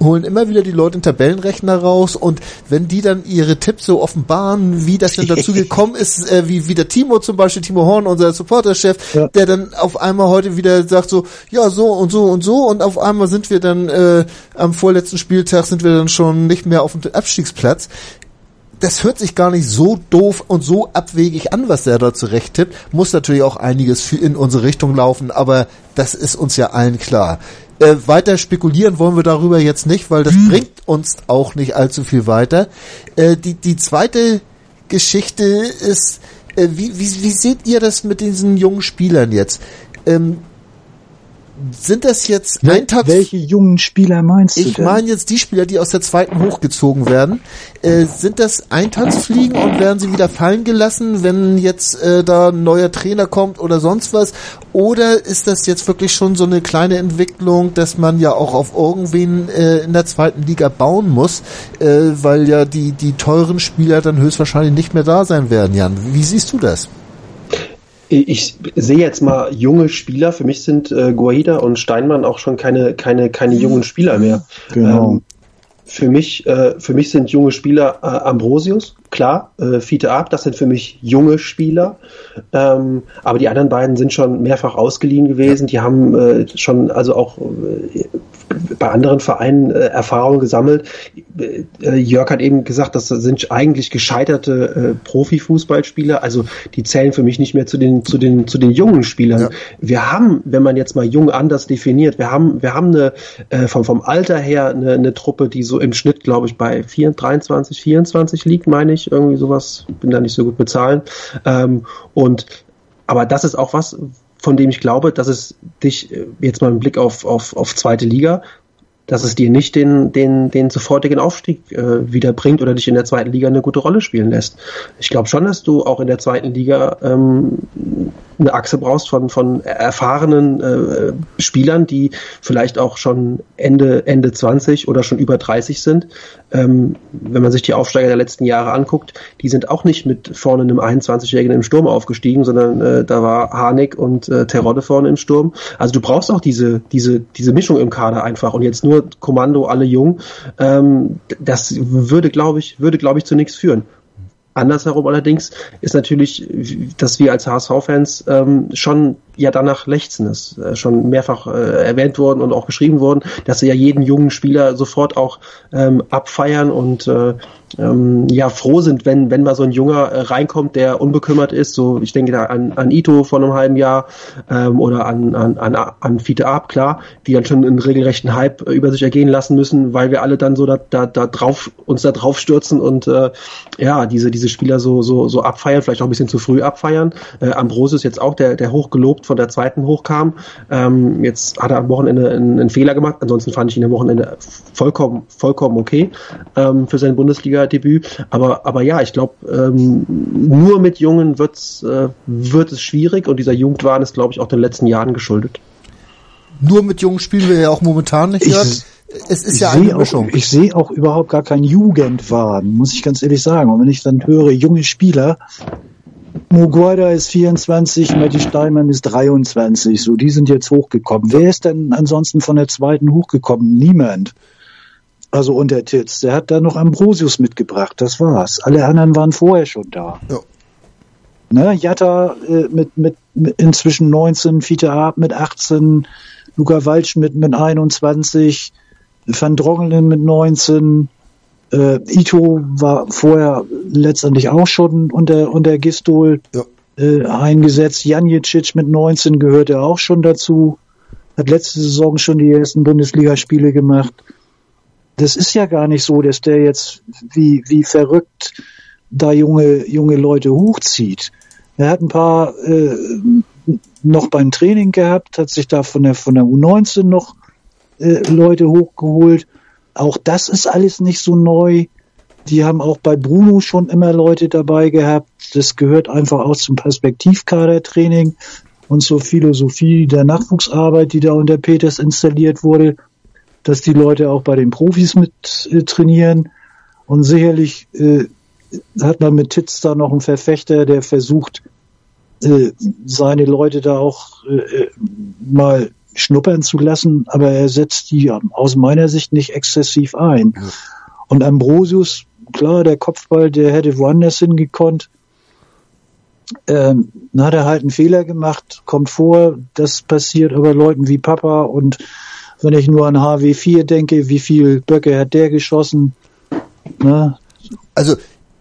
holen immer wieder die Leute den Tabellenrechner raus und wenn die dann ihre Tipps so offenbaren, wie das denn dazu gekommen ist, äh, wie, wie der Timo zum Beispiel, Timo Horn, unser Supporterchef, ja. der dann auf einmal heute wieder sagt so, ja, so und so und so und auf einmal sind wir dann äh, am vorletzten Spieltag sind wir dann schon nicht mehr auf dem Abstiegsplatz das hört sich gar nicht so doof und so abwegig an, was der da zurecht tippt. Muss natürlich auch einiges in unsere Richtung laufen, aber das ist uns ja allen klar. Äh, weiter spekulieren wollen wir darüber jetzt nicht, weil das hm. bringt uns auch nicht allzu viel weiter. Äh, die, die zweite Geschichte ist, äh, wie, wie, wie seht ihr das mit diesen jungen Spielern jetzt? Ähm, sind das jetzt Wel Eintags... Welche jungen Spieler meinst du Ich meine jetzt die Spieler, die aus der zweiten hochgezogen werden. Äh, sind das Eintagsfliegen und werden sie wieder fallen gelassen, wenn jetzt äh, da ein neuer Trainer kommt oder sonst was? Oder ist das jetzt wirklich schon so eine kleine Entwicklung, dass man ja auch auf irgendwen äh, in der zweiten Liga bauen muss, äh, weil ja die, die teuren Spieler dann höchstwahrscheinlich nicht mehr da sein werden, Jan? Wie siehst du das? Ich sehe jetzt mal junge Spieler. Für mich sind äh, Guaida und Steinmann auch schon keine, keine, keine jungen Spieler mehr. Genau. Ähm, für mich, äh, für mich sind junge Spieler äh, Ambrosius, klar, äh, Fiete Ab, das sind für mich junge Spieler. Ähm, aber die anderen beiden sind schon mehrfach ausgeliehen gewesen. Die haben äh, schon also auch äh, bei anderen Vereinen äh, Erfahrung gesammelt. Äh, Jörg hat eben gesagt, das sind eigentlich gescheiterte äh, Profifußballspieler. Also die zählen für mich nicht mehr zu den zu den zu den jungen Spielern. Ja. Wir haben, wenn man jetzt mal jung anders definiert, wir haben wir haben eine äh, vom vom Alter her eine, eine Truppe, die so im Schnitt, glaube ich, bei 4, 23, 24 liegt, meine ich, irgendwie sowas. Bin da nicht so gut bezahlen. Ähm, und aber das ist auch was, von dem ich glaube, dass es dich äh, jetzt mal einen Blick auf, auf, auf zweite Liga, dass es dir nicht den, den, den sofortigen Aufstieg äh, wiederbringt oder dich in der zweiten Liga eine gute Rolle spielen lässt. Ich glaube schon, dass du auch in der zweiten Liga ähm, eine Achse brauchst von, von erfahrenen äh, Spielern, die vielleicht auch schon Ende, Ende 20 oder schon über 30 sind. Ähm, wenn man sich die Aufsteiger der letzten Jahre anguckt, die sind auch nicht mit vorne einem 21-Jährigen im Sturm aufgestiegen, sondern äh, da war Harnik und äh, Terodde vorne im Sturm. Also du brauchst auch diese, diese, diese Mischung im Kader einfach und jetzt nur Kommando, alle jung. Ähm, das würde, glaube ich, würde, glaube ich, zu nichts führen. Andersherum allerdings ist natürlich, dass wir als HSV-Fans ähm, schon ja danach lechzen. Ist äh, schon mehrfach äh, erwähnt worden und auch geschrieben worden, dass sie ja jeden jungen Spieler sofort auch ähm, abfeiern und äh, ähm, ja froh sind, wenn wenn mal so ein Junger äh, reinkommt, der unbekümmert ist. So, ich denke da an, an Ito vor einem halben Jahr ähm, oder an an an, an Fiete Ab, klar, die dann schon einen regelrechten Hype äh, über sich ergehen lassen müssen, weil wir alle dann so da, da, da drauf uns da drauf stürzen und äh, ja diese diese Spieler so so so abfeiern, vielleicht auch ein bisschen zu früh abfeiern. Äh, Ambrosius jetzt auch, der der hochgelobt von der zweiten hochkam. Ähm, jetzt hat er am Wochenende einen, einen Fehler gemacht. Ansonsten fand ich ihn am Wochenende vollkommen vollkommen okay ähm, für sein Bundesliga Debüt. Aber, aber ja, ich glaube, ähm, nur mit Jungen wird's, äh, wird es schwierig und dieser Jugendwahn ist, glaube ich, auch den letzten Jahren geschuldet. Nur mit Jungen spielen wir ja auch momentan nicht. Ich, es ist ja eine Mischung. Auch, ich sehe auch überhaupt gar keinen Jugendwahn, muss ich ganz ehrlich sagen. Und wenn ich dann höre, junge Spieler, Muguada ist 24, Matti Steinmann ist 23, so, die sind jetzt hochgekommen. Wer ist denn ansonsten von der zweiten hochgekommen? Niemand. Also unter Titz. Der hat da noch Ambrosius mitgebracht, das war's. Alle anderen waren vorher schon da. Ja. Ne, Jatta äh, mit, mit, mit inzwischen 19, Fiete Ab mit 18, Luca Waldschmidt mit 21, Van Drongelen mit 19, äh, Ito war vorher letztendlich auch schon unter, unter Gistol ja. äh, eingesetzt. Janjicic mit 19 gehörte auch schon dazu. Hat letzte Saison schon die ersten Bundesligaspiele gemacht das ist ja gar nicht so, dass der jetzt wie, wie verrückt da junge, junge Leute hochzieht. Er hat ein paar äh, noch beim Training gehabt, hat sich da von der, von der U19 noch äh, Leute hochgeholt. Auch das ist alles nicht so neu. Die haben auch bei Bruno schon immer Leute dabei gehabt. Das gehört einfach auch zum Perspektivkadertraining und zur Philosophie der Nachwuchsarbeit, die da unter Peters installiert wurde dass die Leute auch bei den Profis mit äh, trainieren. Und sicherlich äh, hat man mit Titz da noch einen Verfechter, der versucht, äh, seine Leute da auch äh, äh mal schnuppern zu lassen, aber er setzt die aus meiner Sicht nicht exzessiv ein. Ja. Und Ambrosius, klar, der Kopfball, der hätte woanders hingekonnt. Ähm, dann hat er halt einen Fehler gemacht, kommt vor, das passiert aber Leuten wie Papa und wenn ich nur an HW4 denke, wie viel Böcke hat der geschossen? Ne? Also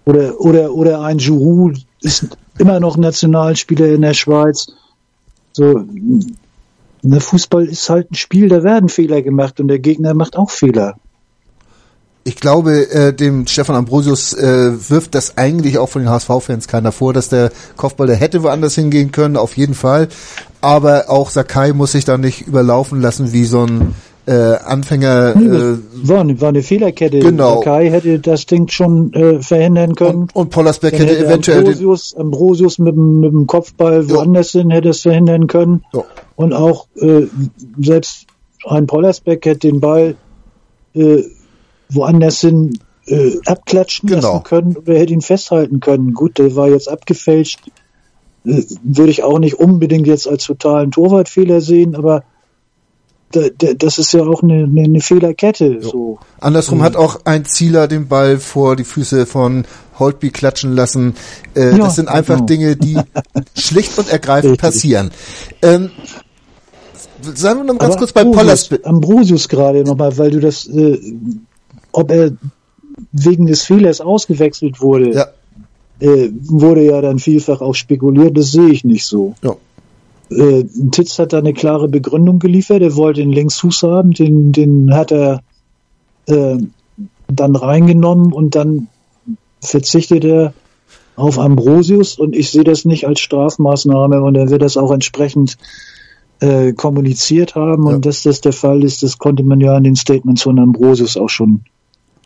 oder oder oder ein Giroud ist immer noch Nationalspieler in der Schweiz. So, ne, Fußball ist halt ein Spiel, da werden Fehler gemacht und der Gegner macht auch Fehler ich glaube, äh, dem Stefan Ambrosius äh, wirft das eigentlich auch von den HSV-Fans keiner vor, dass der Kopfball, der hätte woanders hingehen können, auf jeden Fall. Aber auch Sakai muss sich da nicht überlaufen lassen wie so ein äh, Anfänger. Äh, war, war eine Fehlerkette. Genau. Sakai hätte das Ding schon äh, verhindern können. Und, und Pollersbeck hätte, hätte eventuell Ambrosius, Ambrosius mit, mit dem Kopfball woanders hin hätte es verhindern können. Ja. Und auch äh, selbst ein Pollersbeck hätte den Ball äh, woanders hin äh, abklatschen genau. lassen können oder hätte ihn festhalten können. Gut, der war jetzt abgefälscht. Würde ich auch nicht unbedingt jetzt als totalen Torwartfehler sehen, aber da, da, das ist ja auch eine, eine, Fehlerkette. So. Andersrum mhm. hat auch ein Zieler den Ball vor die Füße von Holtby klatschen lassen. Äh, ja, das sind einfach genau. Dinge, die schlicht und ergreifend passieren. Ähm, sagen wir noch ganz Aber kurz bei Pollas. Ambrosius gerade nochmal, weil du das äh, ob er wegen des Fehlers ausgewechselt wurde, ja. Äh, wurde ja dann vielfach auch spekuliert. Das sehe ich nicht so. Ja. Äh, Titz hat da eine klare Begründung geliefert. Er wollte den Linksfuß haben, den, den hat er äh, dann reingenommen und dann verzichtet er auf Ambrosius und ich sehe das nicht als Strafmaßnahme und er wird das auch entsprechend äh, kommuniziert haben ja. und dass das der Fall ist, das konnte man ja an den Statements von Ambrosius auch schon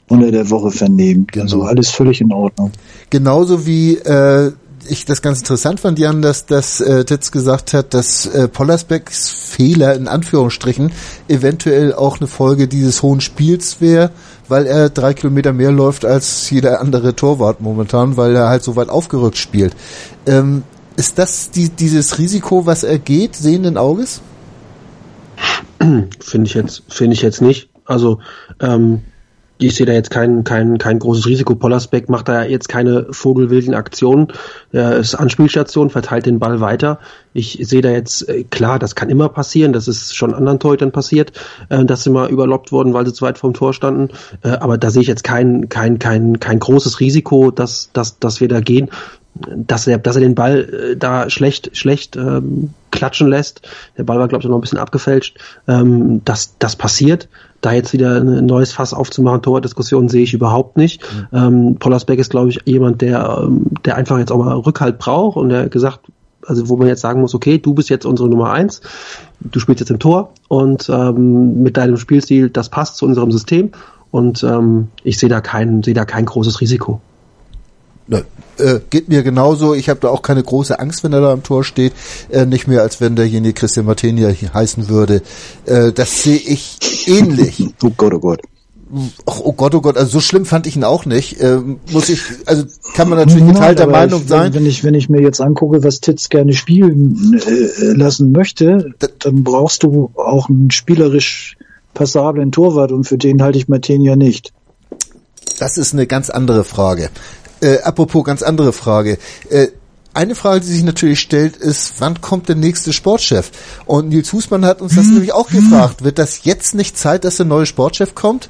unter der Woche vernehmen. Genau. Also alles völlig in Ordnung. Genauso wie äh, ich das ganz interessant fand, Jan, dass, dass äh, Titz gesagt hat, dass äh, Pollersbecks Fehler in Anführungsstrichen eventuell auch eine Folge dieses hohen Spiels wäre, weil er drei Kilometer mehr läuft als jeder andere Torwart momentan, weil er halt so weit aufgerückt spielt. Ähm, ist das die, dieses Risiko, was er geht, sehenden Auges? Finde ich jetzt, finde ich jetzt nicht. Also ähm, ich sehe da jetzt kein, kein, kein großes Risiko. Pollersbeck macht da jetzt keine vogelwilden Aktionen. Er ist Anspielstation, verteilt den Ball weiter. Ich sehe da jetzt, äh, klar, das kann immer passieren. Das ist schon anderen Torhütern passiert, äh, dass sie mal überloppt wurden, weil sie zu weit vom Tor standen. Äh, aber da sehe ich jetzt kein, kein, kein, kein großes Risiko, dass, dass, dass wir da gehen dass er, dass er den Ball äh, da schlecht, schlecht ähm, klatschen lässt. Der Ball war, glaube ich, noch ein bisschen abgefälscht. Ähm, das, das passiert. Da jetzt wieder ein neues Fass aufzumachen, Torwartdiskussion sehe ich überhaupt nicht. Mhm. Ähm, Pollersbeck ist, glaube ich, jemand, der, ähm, der einfach jetzt auch mal Rückhalt braucht und der gesagt, also wo man jetzt sagen muss, okay, du bist jetzt unsere Nummer eins, du spielst jetzt im Tor und ähm, mit deinem Spielstil, das passt zu unserem System und ähm, ich sehe da kein, sehe da kein großes Risiko. Ne, äh, geht mir genauso. Ich habe da auch keine große Angst, wenn er da am Tor steht. Äh, nicht mehr, als wenn derjenige Christian Martenia heißen würde. Äh, das sehe ich ähnlich. oh Gott, oh Gott. Ach, oh Gott, oh Gott, also so schlimm fand ich ihn auch nicht. Ähm, muss ich, also kann man natürlich geteilter ja, Meinung ich, sein. Wenn ich, wenn ich mir jetzt angucke, was Titz gerne spielen äh, lassen möchte, dann brauchst du auch einen spielerisch passablen Torwart und für den halte ich Martenia nicht. Das ist eine ganz andere Frage. Äh, apropos ganz andere Frage. Äh, eine Frage, die sich natürlich stellt, ist, wann kommt der nächste Sportchef? Und Nils Husmann hat uns das hm. nämlich auch gefragt. Wird das jetzt nicht Zeit, dass der neue Sportchef kommt?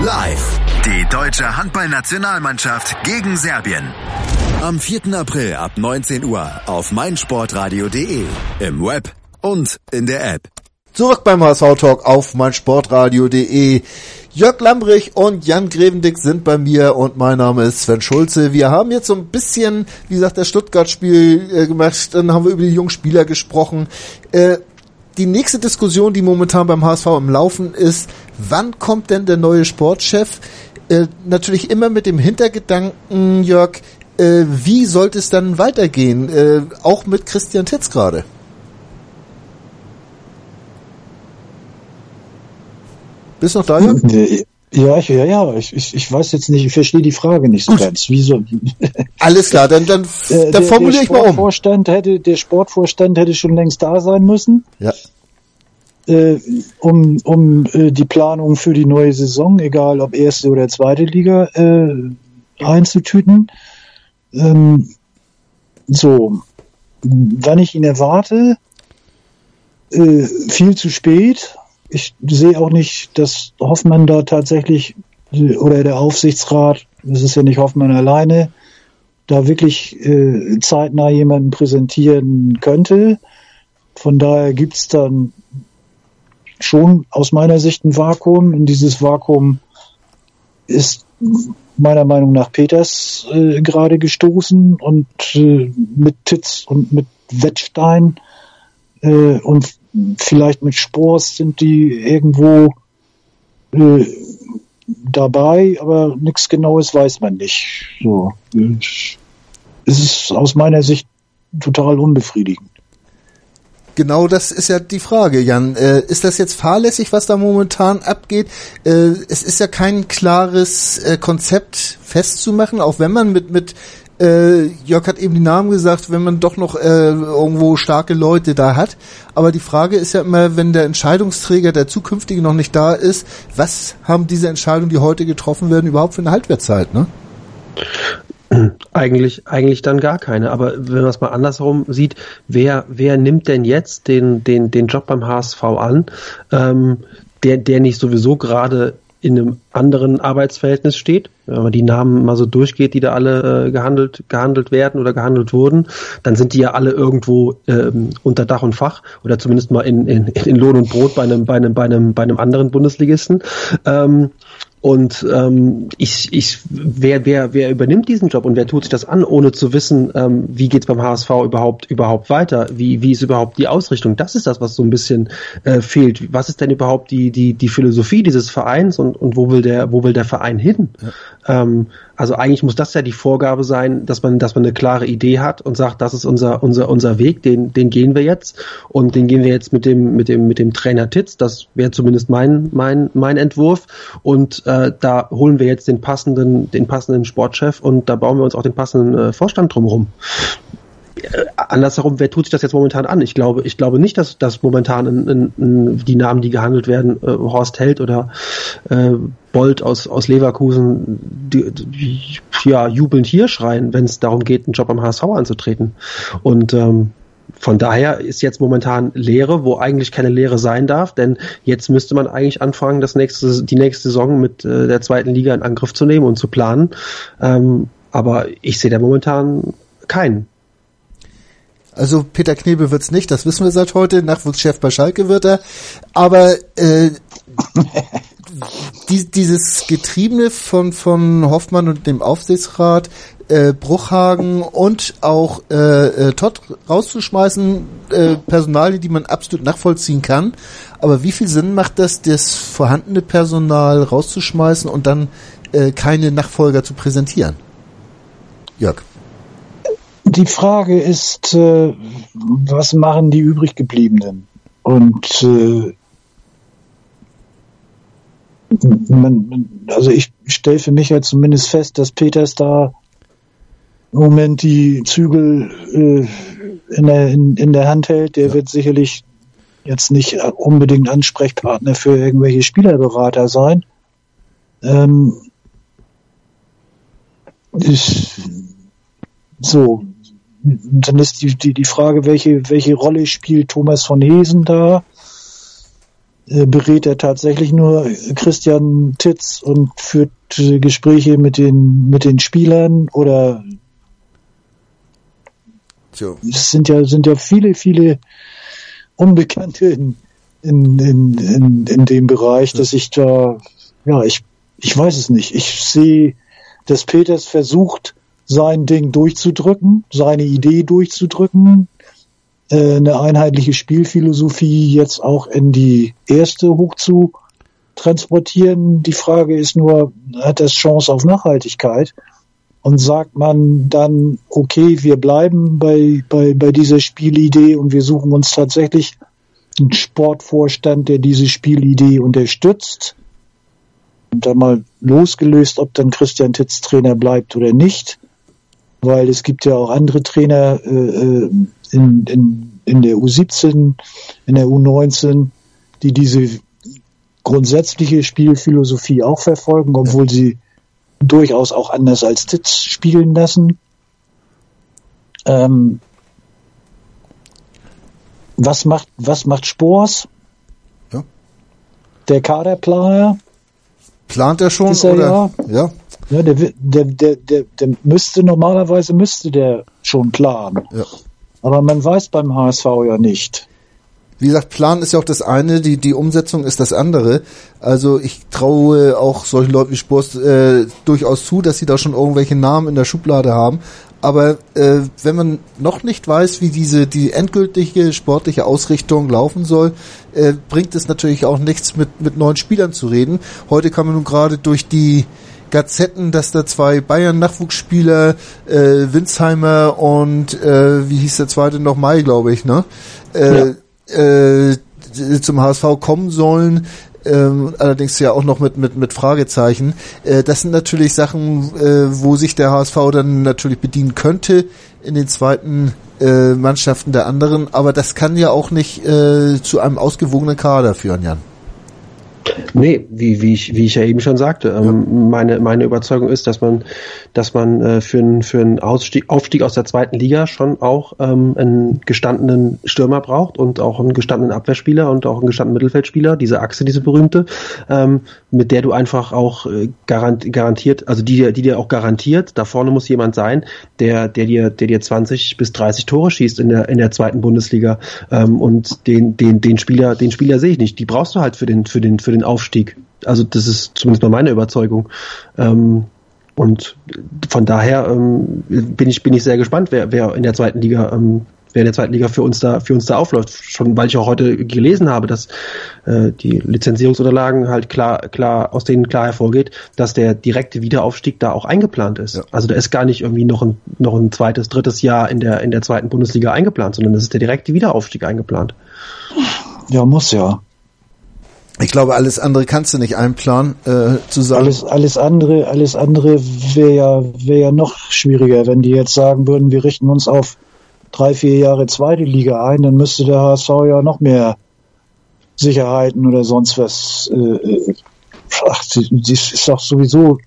Live. Die deutsche Handballnationalmannschaft gegen Serbien. Am 4. April ab 19 Uhr auf meinsportradio.de. Im Web und in der App. Zurück beim HSV Talk auf meinsportradio.de. Jörg Lambrich und Jan Grevendick sind bei mir und mein Name ist Sven Schulze. Wir haben jetzt so ein bisschen, wie gesagt, das Stuttgart-Spiel äh, gemacht, dann haben wir über die jungen Spieler gesprochen. Äh, die nächste Diskussion, die momentan beim HSV im Laufen ist, wann kommt denn der neue Sportchef? Äh, natürlich immer mit dem Hintergedanken, Jörg, äh, wie sollte es dann weitergehen? Äh, auch mit Christian Titz gerade. Bist du noch da, Jörg? Ja, ich, ja, ja, ich, ich, weiß jetzt nicht, ich verstehe die Frage nicht so Gut. ganz. Wieso? Alles klar, dann, dann, äh, dann formuliere ich mal um. Hätte, der Sportvorstand hätte schon längst da sein müssen. Ja. Äh, um um äh, die Planung für die neue Saison, egal ob erste oder zweite Liga, äh, einzutüten. Ähm, so, wann ich ihn erwarte, äh, viel zu spät ich sehe auch nicht, dass Hoffmann da tatsächlich oder der Aufsichtsrat, das ist ja nicht Hoffmann alleine, da wirklich äh, zeitnah jemanden präsentieren könnte. Von daher gibt's dann schon aus meiner Sicht ein Vakuum. In dieses Vakuum ist meiner Meinung nach Peters äh, gerade gestoßen und äh, mit Titz und mit Wettstein äh, und vielleicht mit Spors sind die irgendwo äh, dabei, aber nichts Genaues weiß man nicht. So, es ist aus meiner Sicht total unbefriedigend. Genau das ist ja die Frage, Jan. Äh, ist das jetzt fahrlässig, was da momentan abgeht? Äh, es ist ja kein klares äh, Konzept festzumachen, auch wenn man mit, mit äh, Jörg hat eben die Namen gesagt, wenn man doch noch äh, irgendwo starke Leute da hat. Aber die Frage ist ja immer, wenn der Entscheidungsträger, der zukünftige noch nicht da ist, was haben diese Entscheidungen, die heute getroffen werden, überhaupt für eine Haltwertzeit, ne? Eigentlich, eigentlich dann gar keine. Aber wenn man es mal andersherum sieht, wer, wer nimmt denn jetzt den, den, den Job beim HSV an, ähm, der, der nicht sowieso gerade in einem anderen Arbeitsverhältnis steht. Wenn man die Namen mal so durchgeht, die da alle äh, gehandelt, gehandelt werden oder gehandelt wurden, dann sind die ja alle irgendwo ähm, unter Dach und Fach oder zumindest mal in, in, in Lohn und Brot bei einem, bei einem, bei einem, bei einem anderen Bundesligisten. Ähm, und ähm, ich, ich, wer, wer, wer übernimmt diesen Job und wer tut sich das an, ohne zu wissen, ähm, wie geht's beim HSV überhaupt überhaupt weiter? Wie, wie ist überhaupt die Ausrichtung? Das ist das, was so ein bisschen äh, fehlt. Was ist denn überhaupt die, die, die Philosophie dieses Vereins und, und wo will der, wo will der Verein hin? Ja. Ähm, also eigentlich muss das ja die Vorgabe sein, dass man, dass man eine klare Idee hat und sagt, das ist unser, unser, unser Weg, den, den gehen wir jetzt und den gehen wir jetzt mit dem, mit dem, mit dem Trainer Titz. Das wäre zumindest mein, mein, mein Entwurf. Und äh, da holen wir jetzt den passenden, den passenden Sportchef und da bauen wir uns auch den passenden äh, Vorstand drumherum äh, andersherum, wer tut sich das jetzt momentan an? Ich glaube, ich glaube nicht, dass, dass momentan in, in, in die Namen, die gehandelt werden, äh, Horst Held oder äh, Bolt aus, aus Leverkusen, die, die, ja, jubelnd hier schreien, wenn es darum geht, einen Job am HSV anzutreten. Und ähm, von daher ist jetzt momentan Lehre, wo eigentlich keine Lehre sein darf, denn jetzt müsste man eigentlich anfangen, das nächste, die nächste Saison mit äh, der zweiten Liga in Angriff zu nehmen und zu planen. Ähm, aber ich sehe da momentan keinen. Also Peter Knebel wird's nicht, das wissen wir seit heute. Nachwuchschef bei Schalke wird er. Aber äh, die, dieses Getriebene von, von Hoffmann und dem Aufsichtsrat, äh, Bruchhagen und auch äh, äh, Todd rauszuschmeißen, äh, Personal, die man absolut nachvollziehen kann. Aber wie viel Sinn macht das, das vorhandene Personal rauszuschmeißen und dann äh, keine Nachfolger zu präsentieren? Jörg. Die Frage ist, äh, was machen die übrig gebliebenen? Und äh, man, also ich stelle für mich halt zumindest fest, dass Peters da im Moment die Zügel äh, in, der, in, in der Hand hält. Der ja. wird sicherlich jetzt nicht unbedingt Ansprechpartner für irgendwelche Spielerberater sein. Ähm, ich, so, dann ist die, die, die Frage, welche, welche Rolle spielt Thomas von Hesen da? Äh, berät er tatsächlich nur Christian Titz und führt äh, Gespräche mit den, mit den Spielern oder so. es sind ja, sind ja viele, viele Unbekannte in, in, in, in, in dem Bereich, dass ich da, ja, ich, ich weiß es nicht. Ich sehe, dass Peters versucht, sein Ding durchzudrücken, seine Idee durchzudrücken, eine einheitliche Spielphilosophie jetzt auch in die erste hoch zu transportieren. Die Frage ist nur, hat das Chance auf Nachhaltigkeit? Und sagt man dann, okay, wir bleiben bei, bei, bei dieser Spielidee und wir suchen uns tatsächlich einen Sportvorstand, der diese Spielidee unterstützt. Und dann mal losgelöst, ob dann Christian Titz Trainer bleibt oder nicht weil es gibt ja auch andere Trainer äh, äh in, in, in der U17, in der U19, die diese grundsätzliche Spielphilosophie auch verfolgen, obwohl sie durchaus auch anders als Titz spielen lassen. Ähm, was macht, was macht Spors? Ja. Der Kaderplaner? Plant er schon? Er oder? Ja. ja. Ja, der, der, der, der, der müsste, normalerweise müsste der schon planen. Ja. Aber man weiß beim HSV ja nicht. Wie gesagt, Plan ist ja auch das eine, die, die Umsetzung ist das andere. Also ich traue auch solchen Leuten wie Spurs äh, durchaus zu, dass sie da schon irgendwelche Namen in der Schublade haben. Aber äh, wenn man noch nicht weiß, wie diese die endgültige sportliche Ausrichtung laufen soll, äh, bringt es natürlich auch nichts, mit, mit neuen Spielern zu reden. Heute kann man nun gerade durch die Gazetten, dass da zwei Bayern-Nachwuchsspieler, äh, Winsheimer und äh, wie hieß der zweite noch, Mai, glaube ich, ne? Äh, ja. äh, zum HSV kommen sollen. Ähm, allerdings ja auch noch mit mit mit Fragezeichen. Äh, das sind natürlich Sachen, äh, wo sich der HSV dann natürlich bedienen könnte in den zweiten äh, Mannschaften der anderen, aber das kann ja auch nicht äh, zu einem ausgewogenen Kader führen, Jan. Nee, wie, wie, ich, wie ich ja eben schon sagte, ähm, meine, meine Überzeugung ist, dass man, dass man äh, für einen für einen Ausstieg, Aufstieg aus der zweiten Liga schon auch ähm, einen gestandenen Stürmer braucht und auch einen gestandenen Abwehrspieler und auch einen gestandenen Mittelfeldspieler, diese Achse, diese berühmte, ähm, mit der du einfach auch äh, garant, garantiert, also die dir, die dir auch garantiert, da vorne muss jemand sein, der, der dir, der dir 20 bis 30 Tore schießt in der, in der zweiten Bundesliga. Ähm, und den, den, den Spieler, den Spieler sehe ich nicht. Die brauchst du halt für den, für den, für den Aufstieg. Also das ist zumindest mal meine Überzeugung. Ähm, und von daher ähm, bin ich bin ich sehr gespannt, wer, wer in der zweiten Liga ähm, wer in der zweiten Liga für uns da für uns da aufläuft. Schon weil ich auch heute gelesen habe, dass äh, die Lizenzierungsunterlagen halt klar klar aus denen klar hervorgeht, dass der direkte Wiederaufstieg da auch eingeplant ist. Ja. Also da ist gar nicht irgendwie noch ein noch ein zweites drittes Jahr in der in der zweiten Bundesliga eingeplant, sondern das ist der direkte Wiederaufstieg eingeplant. Ja, muss ja. Ich glaube, alles andere kannst du nicht einplanen, äh, zu sagen. Alles, alles andere, alles andere wäre ja, wäre ja noch schwieriger, wenn die jetzt sagen würden, wir richten uns auf drei, vier Jahre zweite Liga ein, dann müsste der HSV ja noch mehr Sicherheiten oder sonst was. Äh, äh ach, das ist doch sowieso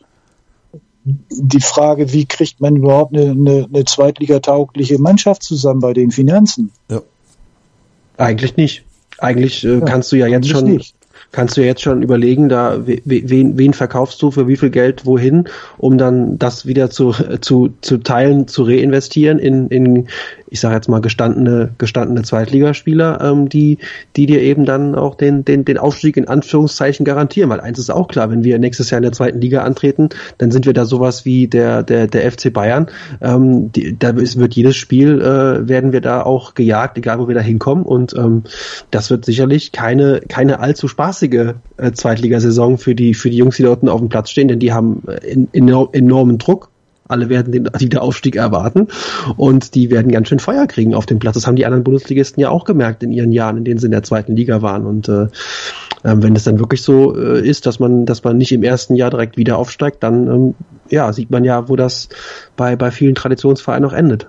die Frage, wie kriegt man überhaupt eine, eine, eine zweitligataugliche Mannschaft zusammen bei den Finanzen? Ja. Eigentlich nicht. Eigentlich äh, ja, kannst du ja jetzt schon nicht kannst du jetzt schon überlegen, da wen, wen verkaufst du für wie viel Geld wohin, um dann das wieder zu, zu, zu teilen, zu reinvestieren in, in ich sage jetzt mal gestandene gestandene Zweitligaspieler, ähm, die die dir eben dann auch den den den Aufstieg in Anführungszeichen garantieren. Weil eins ist auch klar, wenn wir nächstes Jahr in der zweiten Liga antreten, dann sind wir da sowas wie der der der FC Bayern. Ähm, die, da ist, wird jedes Spiel äh, werden wir da auch gejagt, egal wo wir da hinkommen. Und ähm, das wird sicherlich keine keine allzu spaßige äh, Zweitligasaison für die für die Jungs, die da unten auf dem Platz stehen, denn die haben äh, in, in, enormen Druck alle werden den Wiederaufstieg erwarten und die werden ganz schön Feuer kriegen auf dem Platz. Das haben die anderen Bundesligisten ja auch gemerkt in ihren Jahren, in denen sie in der zweiten Liga waren. Und äh, ähm, wenn es dann wirklich so äh, ist, dass man, dass man nicht im ersten Jahr direkt wieder aufsteigt, dann ähm, ja, sieht man ja, wo das bei, bei vielen Traditionsvereinen auch endet.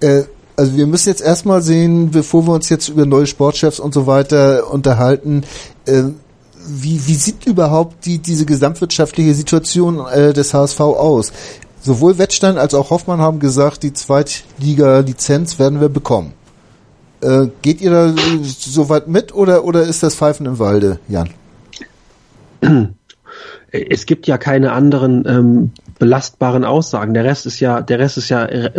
Äh, also wir müssen jetzt erstmal sehen, bevor wir uns jetzt über neue Sportchefs und so weiter unterhalten, äh, wie, wie sieht überhaupt die, diese gesamtwirtschaftliche Situation äh, des HSV aus? Sowohl Wettstein als auch Hoffmann haben gesagt, die Zweitliga-Lizenz werden wir bekommen. Äh, geht ihr da so weit mit oder, oder ist das Pfeifen im Walde, Jan? Es gibt ja keine anderen ähm, belastbaren Aussagen. Der Rest ist ja, der Rest ist ja äh,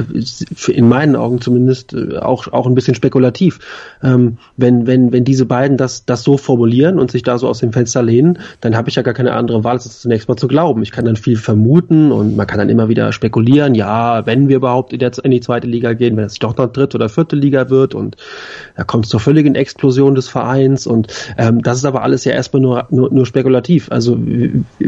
in meinen Augen zumindest äh, auch auch ein bisschen spekulativ. Ähm, wenn wenn wenn diese beiden das das so formulieren und sich da so aus dem Fenster lehnen, dann habe ich ja gar keine andere Wahl, als zunächst mal zu glauben. Ich kann dann viel vermuten und man kann dann immer wieder spekulieren. Ja, wenn wir überhaupt in, der, in die zweite Liga gehen, wenn es doch noch dritte oder vierte Liga wird und da kommt es zur völligen Explosion des Vereins und ähm, das ist aber alles ja erstmal nur nur, nur spekulativ. Also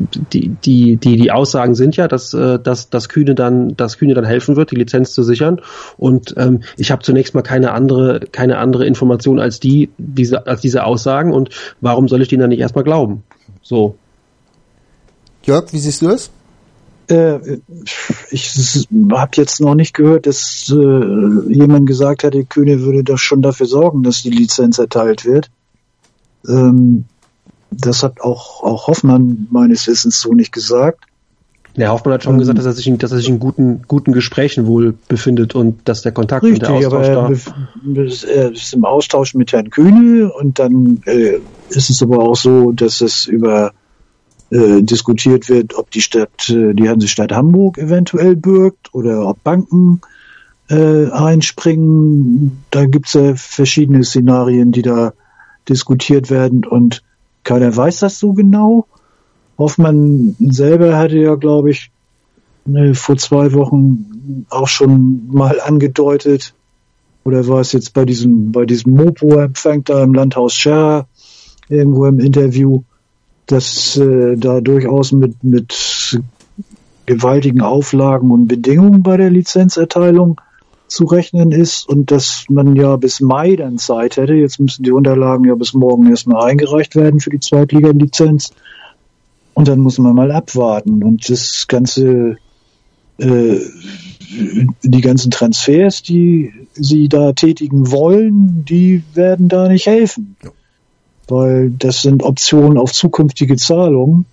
die die die die Aussagen sind ja, dass dass, äh, dass, dass Kühne dann, dass Kühne dann helfen wird, die Lizenz zu sichern. Und ähm, ich habe zunächst mal keine andere, keine andere Information als die, diese, als diese Aussagen. Und warum soll ich denen dann nicht erstmal glauben? So. Jörg, wie siehst du das? Äh, ich habe jetzt noch nicht gehört, dass äh, jemand gesagt hat, der Kühne würde doch schon dafür sorgen, dass die Lizenz erteilt wird. Ähm, das hat auch, auch Hoffmann meines Wissens so nicht gesagt. Der Hoffmann hat schon ähm, gesagt, dass er sich, in, dass er sich in guten, guten Gesprächen wohl befindet und dass der Kontakt richtig, und der Austausch aber da. Er ist im Austausch mit Herrn Kühne und dann äh, ist es aber auch so, dass es über äh, diskutiert wird, ob die Stadt, äh, die Hansestadt Hamburg eventuell bürgt oder ob Banken äh, einspringen. Da gibt es ja verschiedene Szenarien, die da diskutiert werden und keiner weiß das so genau. Hoffmann selber hatte ja, glaube ich, ne, vor zwei Wochen auch schon mal angedeutet, oder war es jetzt bei diesem, bei diesem Mopo-Empfang da im Landhaus Scher irgendwo im Interview, dass äh, da durchaus mit, mit gewaltigen Auflagen und Bedingungen bei der Lizenzerteilung zu rechnen ist und dass man ja bis Mai dann Zeit hätte. Jetzt müssen die Unterlagen ja bis morgen erstmal eingereicht werden für die Zweitliga-Lizenz. Und dann muss man mal abwarten. Und das ganze, äh, die ganzen Transfers, die sie da tätigen wollen, die werden da nicht helfen. weil das sind Optionen auf zukünftige Zahlungen.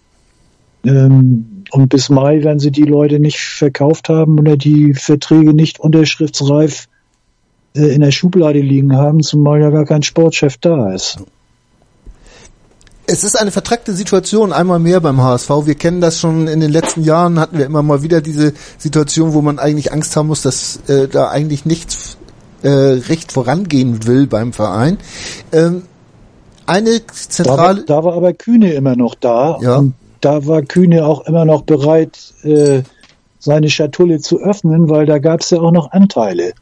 Ähm, und bis Mai, wenn sie die Leute nicht verkauft haben oder die Verträge nicht unterschriftsreif äh, in der Schublade liegen haben, zumal ja gar kein Sportchef da ist. Es ist eine vertrackte Situation einmal mehr beim HSV. Wir kennen das schon in den letzten Jahren, hatten wir immer mal wieder diese Situation, wo man eigentlich Angst haben muss, dass äh, da eigentlich nichts äh, recht vorangehen will beim Verein. Ähm, eine zentrale. Da war, da war aber Kühne immer noch da. Ja. Und da war Kühne auch immer noch bereit, äh, seine Schatulle zu öffnen, weil da gab es ja auch noch Anteile.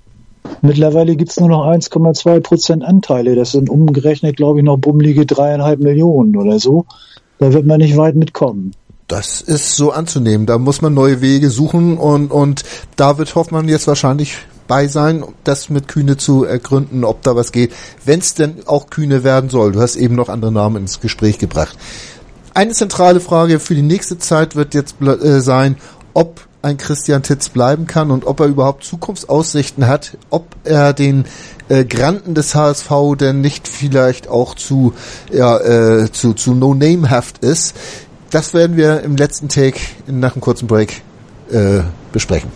Mittlerweile gibt's nur noch 1,2 Prozent Anteile. Das sind umgerechnet, glaube ich, noch bummelige dreieinhalb Millionen oder so. Da wird man nicht weit mitkommen. Das ist so anzunehmen. Da muss man neue Wege suchen und, und da wird Hoffmann jetzt wahrscheinlich bei sein, das mit Kühne zu ergründen, ob da was geht, wenn es denn auch Kühne werden soll. Du hast eben noch andere Namen ins Gespräch gebracht. Eine zentrale Frage für die nächste Zeit wird jetzt äh, sein, ob ein Christian Titz bleiben kann und ob er überhaupt Zukunftsaussichten hat, ob er den äh, Granten des HSV denn nicht vielleicht auch zu ja, äh, zu, zu No-Name-haft ist. Das werden wir im letzten Take nach einem kurzen Break äh, besprechen.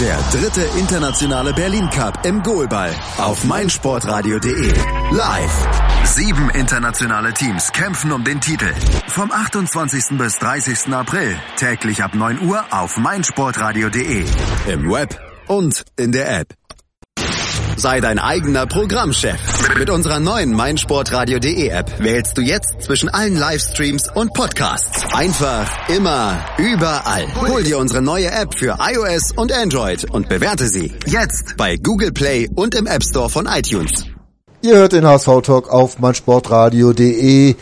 Der dritte internationale Berlin Cup im Goalball auf meinsportradio.de. Live. Sieben internationale Teams kämpfen um den Titel. Vom 28. bis 30. April täglich ab 9 Uhr auf meinsportradio.de. Im Web und in der App. Sei dein eigener Programmchef. Mit unserer neuen meinsportradio.de App wählst du jetzt zwischen allen Livestreams und Podcasts. Einfach, immer, überall. Hol dir unsere neue App für iOS und Android und bewerte sie jetzt bei Google Play und im App Store von iTunes. Ihr hört den HSV Talk auf meinsportradio.de.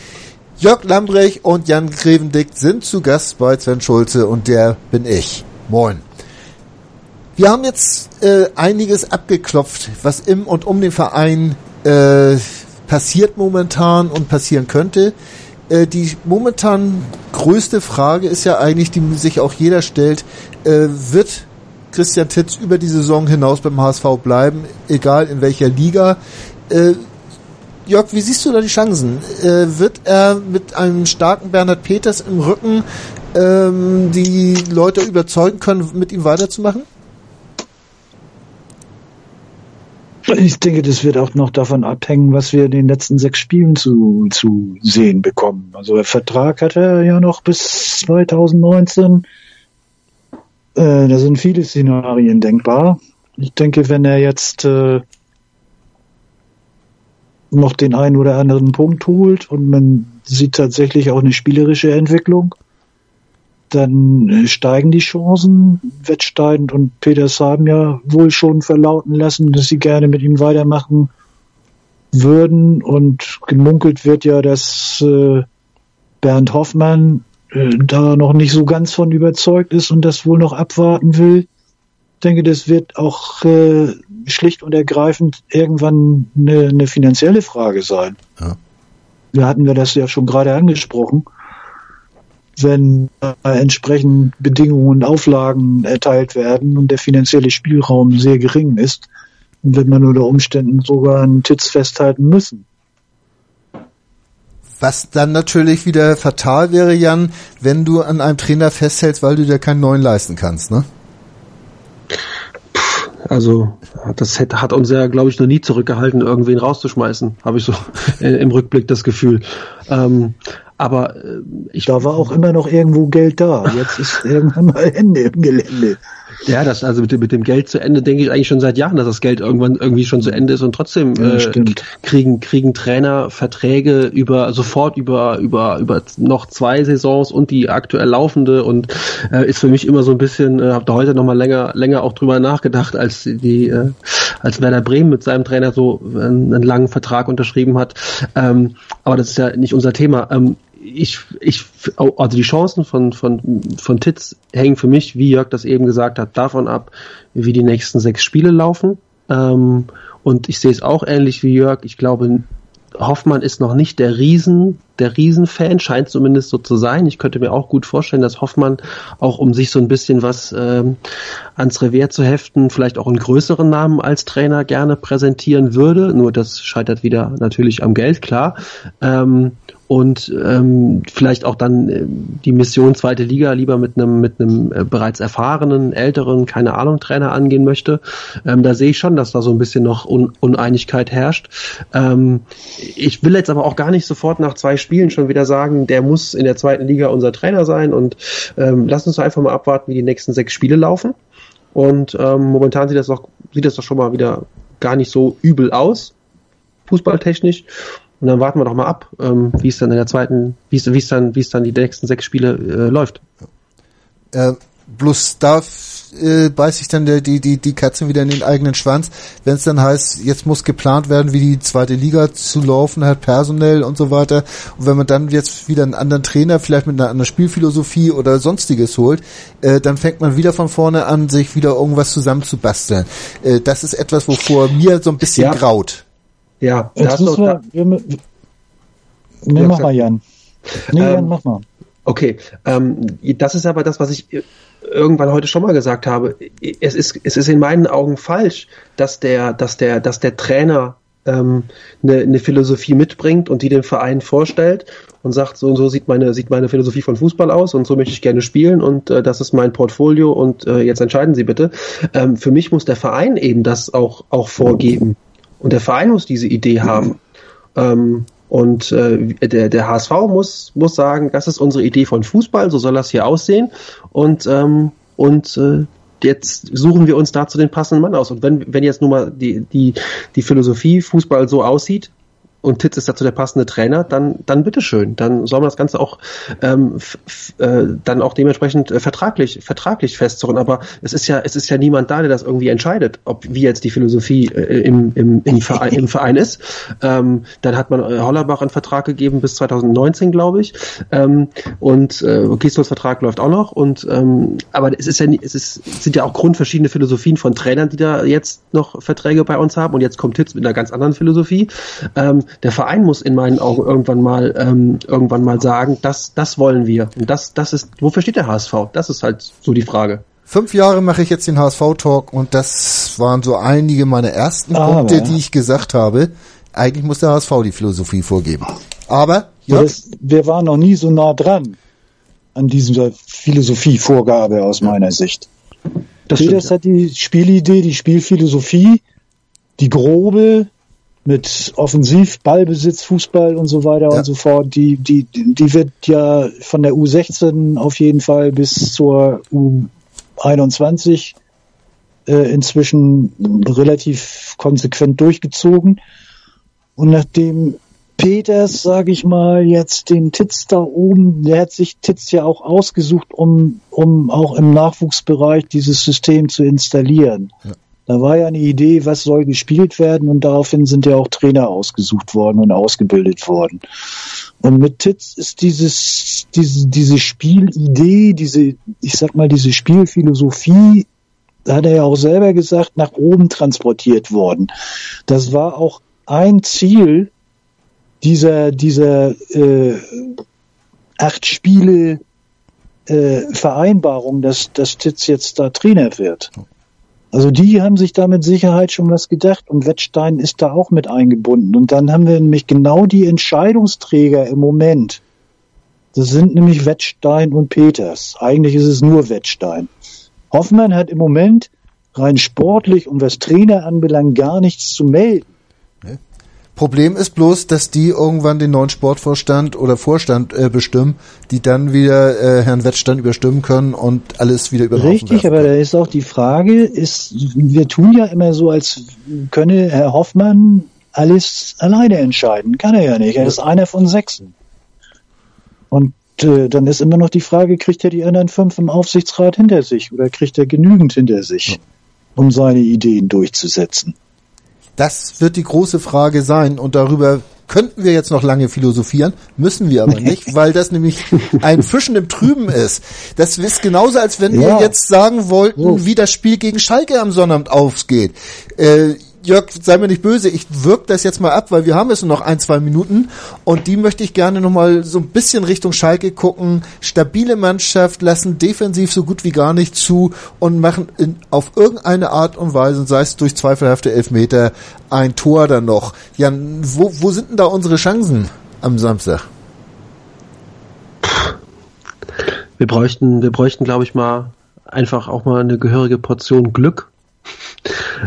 Jörg Lambrecht und Jan Grevendick sind zu Gast bei Sven Schulze und der bin ich. Moin. Wir haben jetzt äh, einiges abgeklopft, was im und um den Verein äh, passiert momentan und passieren könnte. Äh, die momentan größte Frage ist ja eigentlich, die sich auch jeder stellt, äh, wird Christian Titz über die Saison hinaus beim HSV bleiben, egal in welcher Liga. Äh, Jörg, wie siehst du da die Chancen? Äh, wird er mit einem starken Bernhard Peters im Rücken ähm, die Leute überzeugen können, mit ihm weiterzumachen? Ich denke, das wird auch noch davon abhängen, was wir in den letzten sechs Spielen zu, zu sehen bekommen. Also der Vertrag hat er ja noch bis 2019. Äh, da sind viele Szenarien denkbar. Ich denke, wenn er jetzt äh, noch den einen oder anderen Punkt holt und man sieht tatsächlich auch eine spielerische Entwicklung, dann äh, steigen die Chancen wettsteigend und Peters haben ja wohl schon verlauten lassen, dass sie gerne mit ihm weitermachen würden und gemunkelt wird ja, dass äh, Bernd Hoffmann äh, da noch nicht so ganz von überzeugt ist und das wohl noch abwarten will. Ich denke, das wird auch äh, schlicht und ergreifend irgendwann eine, eine finanzielle Frage sein. Ja. Wir hatten wir das ja schon gerade angesprochen wenn äh, entsprechend Bedingungen und Auflagen erteilt werden und der finanzielle Spielraum sehr gering ist, dann wird man unter Umständen sogar einen Titz festhalten müssen. Was dann natürlich wieder fatal wäre, Jan, wenn du an einem Trainer festhältst, weil du dir keinen neuen leisten kannst, ne? Also das hat, hat uns ja, glaube ich, noch nie zurückgehalten, irgendwen rauszuschmeißen, habe ich so im Rückblick das Gefühl. Ähm, aber äh, ich da war auch immer noch irgendwo Geld da. Jetzt ist irgendwann mal Ende im Gelände. Ja, das also mit dem, mit dem Geld zu Ende denke ich eigentlich schon seit Jahren, dass das Geld irgendwann irgendwie schon zu Ende ist und trotzdem Ja, äh, kriegen kriegen Trainer Verträge über sofort über über über noch zwei Saisons und die aktuell laufende und äh, ist für mich immer so ein bisschen äh, habe da heute noch mal länger länger auch drüber nachgedacht, als die äh, als Werder Bremen mit seinem Trainer so einen, einen langen Vertrag unterschrieben hat. Ähm, aber das ist ja nicht unser Thema. Ähm, ich, ich, also die Chancen von, von, von Titz hängen für mich, wie Jörg das eben gesagt hat, davon ab, wie die nächsten sechs Spiele laufen. Ähm, und ich sehe es auch ähnlich wie Jörg. Ich glaube, Hoffmann ist noch nicht der Riesen der Riesenfan, scheint zumindest so zu sein. Ich könnte mir auch gut vorstellen, dass Hoffmann auch um sich so ein bisschen was ähm, ans Revier zu heften, vielleicht auch einen größeren Namen als Trainer gerne präsentieren würde. Nur das scheitert wieder natürlich am Geld, klar. Ähm, und ähm, vielleicht auch dann äh, die Mission zweite Liga lieber mit einem mit einem äh, bereits erfahrenen, älteren, keine Ahnung, Trainer angehen möchte. Ähm, da sehe ich schon, dass da so ein bisschen noch Un Uneinigkeit herrscht. Ähm, ich will jetzt aber auch gar nicht sofort nach zwei Spielen schon wieder sagen, der muss in der zweiten Liga unser Trainer sein und ähm, lass uns einfach mal abwarten, wie die nächsten sechs Spiele laufen. Und ähm, momentan sieht das doch sieht das doch schon mal wieder gar nicht so übel aus, fußballtechnisch. Und dann warten wir doch mal ab, ähm, wie es dann in der zweiten, wie es, wie es dann, wie es dann die nächsten sechs Spiele äh, läuft. Äh, bloß da äh, beißt sich dann der, die, die, die Katze wieder in den eigenen Schwanz, wenn es dann heißt, jetzt muss geplant werden, wie die zweite Liga zu laufen hat, personell und so weiter. Und wenn man dann jetzt wieder einen anderen Trainer, vielleicht mit einer anderen Spielphilosophie oder sonstiges holt, äh, dann fängt man wieder von vorne an, sich wieder irgendwas zusammenzubasteln. Äh, das ist etwas, wovor mir so ein bisschen Ja. graut. Ja, Jetzt müssen wir, wir, wir nee, Ja, mach mal, Jan. Nee, Ähm, Jan, mach mal. Okay, ähm, das ist aber das, was ich irgendwann heute schon mal gesagt habe. Es ist, es ist in meinen Augen falsch, dass der, dass der, dass der Trainer ähm, eine, eine Philosophie mitbringt und die dem Verein vorstellt und sagt, so und so sieht meine, sieht meine Philosophie von Fußball aus und so möchte ich gerne spielen und äh, das ist mein Portfolio und äh, jetzt entscheiden Sie bitte. Ähm, für mich muss der Verein eben das auch, auch vorgeben. Und der Verein muss diese Idee haben. Ähm, und äh, der, der HSV muss, muss sagen, das ist unsere Idee von Fußball, so soll das hier aussehen. Und, ähm, und äh, jetzt suchen wir uns dazu den passenden Mann aus. Und wenn, wenn jetzt nun mal die, die, die Philosophie Fußball so aussieht, und Titz ist dazu der passende Trainer, dann, dann bitteschön. Dann soll man das Ganze auch ähm, äh, dann auch dementsprechend äh, vertraglich, vertraglich festzurren. Aber es ist ja, es ist ja niemand da, der das irgendwie entscheidet, ob wie jetzt die Philosophie äh, im, im, im, Verein, im Verein ist. Ähm, dann hat man äh, Hollerbach einen Vertrag gegeben bis 2019, glaube ich. Ähm, und äh, Gisdolds Vertrag läuft auch noch. Und ähm, aber es ist ja es ist, es sind ja auch grundverschiedene Philosophien von Trainern, die da jetzt noch Verträge bei uns haben. Und jetzt kommt Titz mit einer ganz anderen Philosophie. Ähm, der Verein muss in meinen Augen irgendwann mal ähm, irgendwann mal sagen, das das wollen wir. Und das das ist wofür steht der HSV? Das ist halt so die Frage. Fünf Jahre mache ich jetzt den HSV-Talk und das waren so einige meiner ersten Aber- Punkte, die ich gesagt habe. Eigentlich muss der HSV die Philosophie vorgeben. Aber, Ja. ja, Das, wir waren noch nie so nah dran an dieser Philosophievorgabe aus meiner Sicht. Das Peters stimmt, ja. hat die Spielidee, die Spielphilosophie, die grobe mit Offensiv, Ballbesitz, Fußball und so weiter Ja. und so fort, die, die, die wird ja von der U16 auf jeden Fall bis zur U21 äh, inzwischen relativ konsequent durchgezogen. Und nachdem Peters, sage ich mal, jetzt den Titz da oben, der hat sich Titz ja auch ausgesucht, um, um auch im Nachwuchsbereich dieses System zu installieren. Da war ja eine Idee, was soll gespielt werden und daraufhin sind ja auch Trainer ausgesucht worden und ausgebildet worden. Und mit Titz ist dieses, diese, diese Spielidee, diese, ich sag mal, diese Spielphilosophie, da hat er ja auch selber gesagt, nach oben transportiert worden. Das war auch ein Ziel dieser, dieser äh, acht Spiele äh, Vereinbarung, dass, dass Titz jetzt da Trainer wird. Also die haben sich da mit Sicherheit schon was gedacht und Wettstein ist da auch mit eingebunden. Und dann haben wir nämlich genau die Entscheidungsträger im Moment. Das sind nämlich Wettstein und Peters. Eigentlich ist es nur Wettstein. Hoffmann hat im Moment rein sportlich und was Trainer anbelangt gar nichts zu melden. Problem ist bloß, dass die irgendwann den neuen Sportvorstand oder Vorstand äh, bestimmen, die dann wieder äh, Herrn Wettstein überstimmen können und alles wieder über den Haufen Richtig, aber da ist auch die Frage, ist, wir tun ja immer so, als könne Herr Hoffmann alles alleine entscheiden. Kann er ja nicht. Er ist einer von sechsen. Und äh, dann ist immer noch die Frage, kriegt er die anderen fünf im Aufsichtsrat hinter sich oder kriegt er genügend hinter sich, um seine Ideen durchzusetzen? Das wird die große Frage sein und darüber könnten wir jetzt noch lange philosophieren, müssen wir aber nicht, weil das nämlich ein Fischen im Trüben ist. Das ist genauso, als wenn wir Ja. jetzt sagen wollten, wie das Spiel gegen Schalke am Sonnabend ausgeht. Äh, Jörg, sei mir nicht böse, ich wirk das jetzt mal ab, weil wir haben jetzt nur noch ein, zwei Minuten und die möchte ich gerne nochmal so ein bisschen Richtung Schalke gucken. Stabile Mannschaft, lassen defensiv so gut wie gar nicht zu und machen in, auf irgendeine Art und Weise, sei es durch zweifelhafte Elfmeter, ein Tor dann noch. Jan, wo, wo sind denn da unsere Chancen am Samstag? Wir bräuchten, wir bräuchten, glaube ich, mal einfach auch mal eine gehörige Portion Glück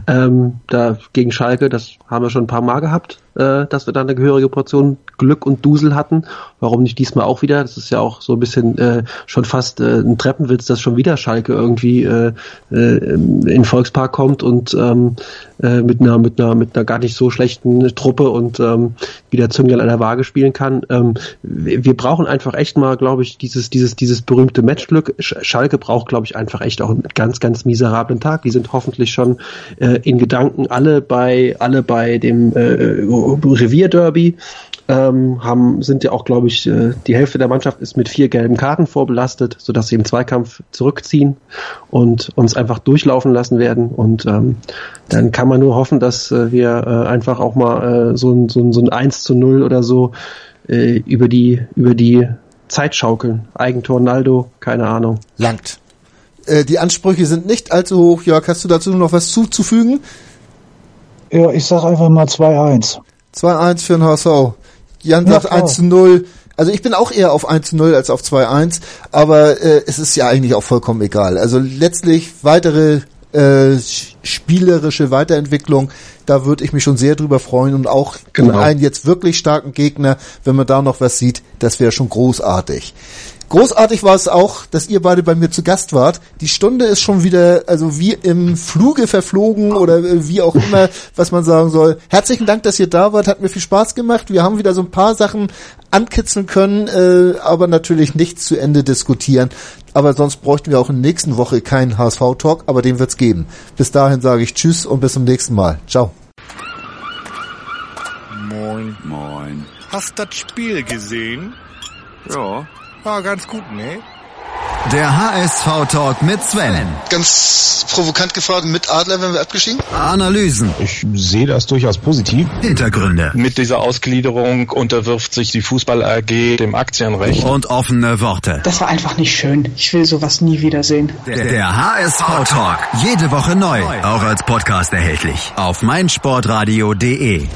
ähm, da gegen Schalke, das haben wir schon ein paar Mal gehabt, äh, dass wir da eine gehörige Portion Glück und Dusel hatten. Warum nicht diesmal auch wieder? Das ist ja auch so ein bisschen äh, schon fast äh, ein Treppenwitz, dass schon wieder Schalke irgendwie äh, äh, in Volkspark kommt und ähm, äh, mit einer mit einer mit einer gar nicht so schlechten Truppe und ähm, wieder Zünglein an der Waage spielen kann. Ähm, wir, wir brauchen einfach echt mal, glaube ich, dieses dieses dieses berühmte Matchglück. Schalke braucht, glaube ich, einfach echt auch einen ganz ganz miserablen Tag. Die sind hoffentlich schon äh, in Gedanken alle bei alle bei dem äh, Revierderby ähm, haben, sind ja auch, glaube ich, äh, die Hälfte der Mannschaft ist mit vier gelben Karten vorbelastet, sodass sie im Zweikampf zurückziehen und uns einfach durchlaufen lassen werden. Und ähm, dann kann man nur hoffen, dass äh, wir äh, einfach auch mal äh, so, ein, so, ein, so ein 1 zu 0 oder so äh, über die, über die Zeit schaukeln. Eigentor Naldo, keine Ahnung. Langt. Äh, die Ansprüche sind nicht allzu hoch. Jörg, hast du dazu noch was zuzufügen? Ja, ich sag einfach mal 2-1. 2-1 für den HSV. Jan sagt ja, 1 zu 0. Also ich bin auch eher auf 1 zu 0 als auf 2-1, aber äh, es ist ja eigentlich auch vollkommen egal. Also letztlich weitere äh, spielerische Weiterentwicklung, da würde ich mich schon sehr drüber freuen und auch genau. einen jetzt wirklich starken Gegner, wenn man da noch was sieht, das wäre schon großartig. Großartig war es auch, dass ihr beide bei mir zu Gast wart. Die Stunde ist schon wieder, also wie im Fluge verflogen oder wie auch immer, was man sagen soll. Herzlichen Dank, dass ihr da wart. Hat mir viel Spaß gemacht. Wir haben wieder so ein paar Sachen ankitzeln können, äh, aber natürlich nichts zu Ende diskutieren. Aber sonst bräuchten wir auch in der nächsten Woche keinen HSV-Talk, aber den wird's geben. Bis dahin sage ich Tschüss und bis zum nächsten Mal. Ciao. Moin. Moin. Hast das Spiel gesehen? Ja. War ganz gut, ne? Der HSV-Talk mit Sven. Ganz provokant gefragt, mit Adler wenn wir abgestiegen? Analysen. Ich sehe das durchaus positiv. Hintergründe. Mit dieser Ausgliederung unterwirft sich die Fußball AG dem Aktienrecht. Und offene Worte. Das war einfach nicht schön. Ich will sowas nie wiedersehen. Der, der HSV-Talk. Jede Woche neu. Auch als Podcast erhältlich. Auf meinsportradio.de.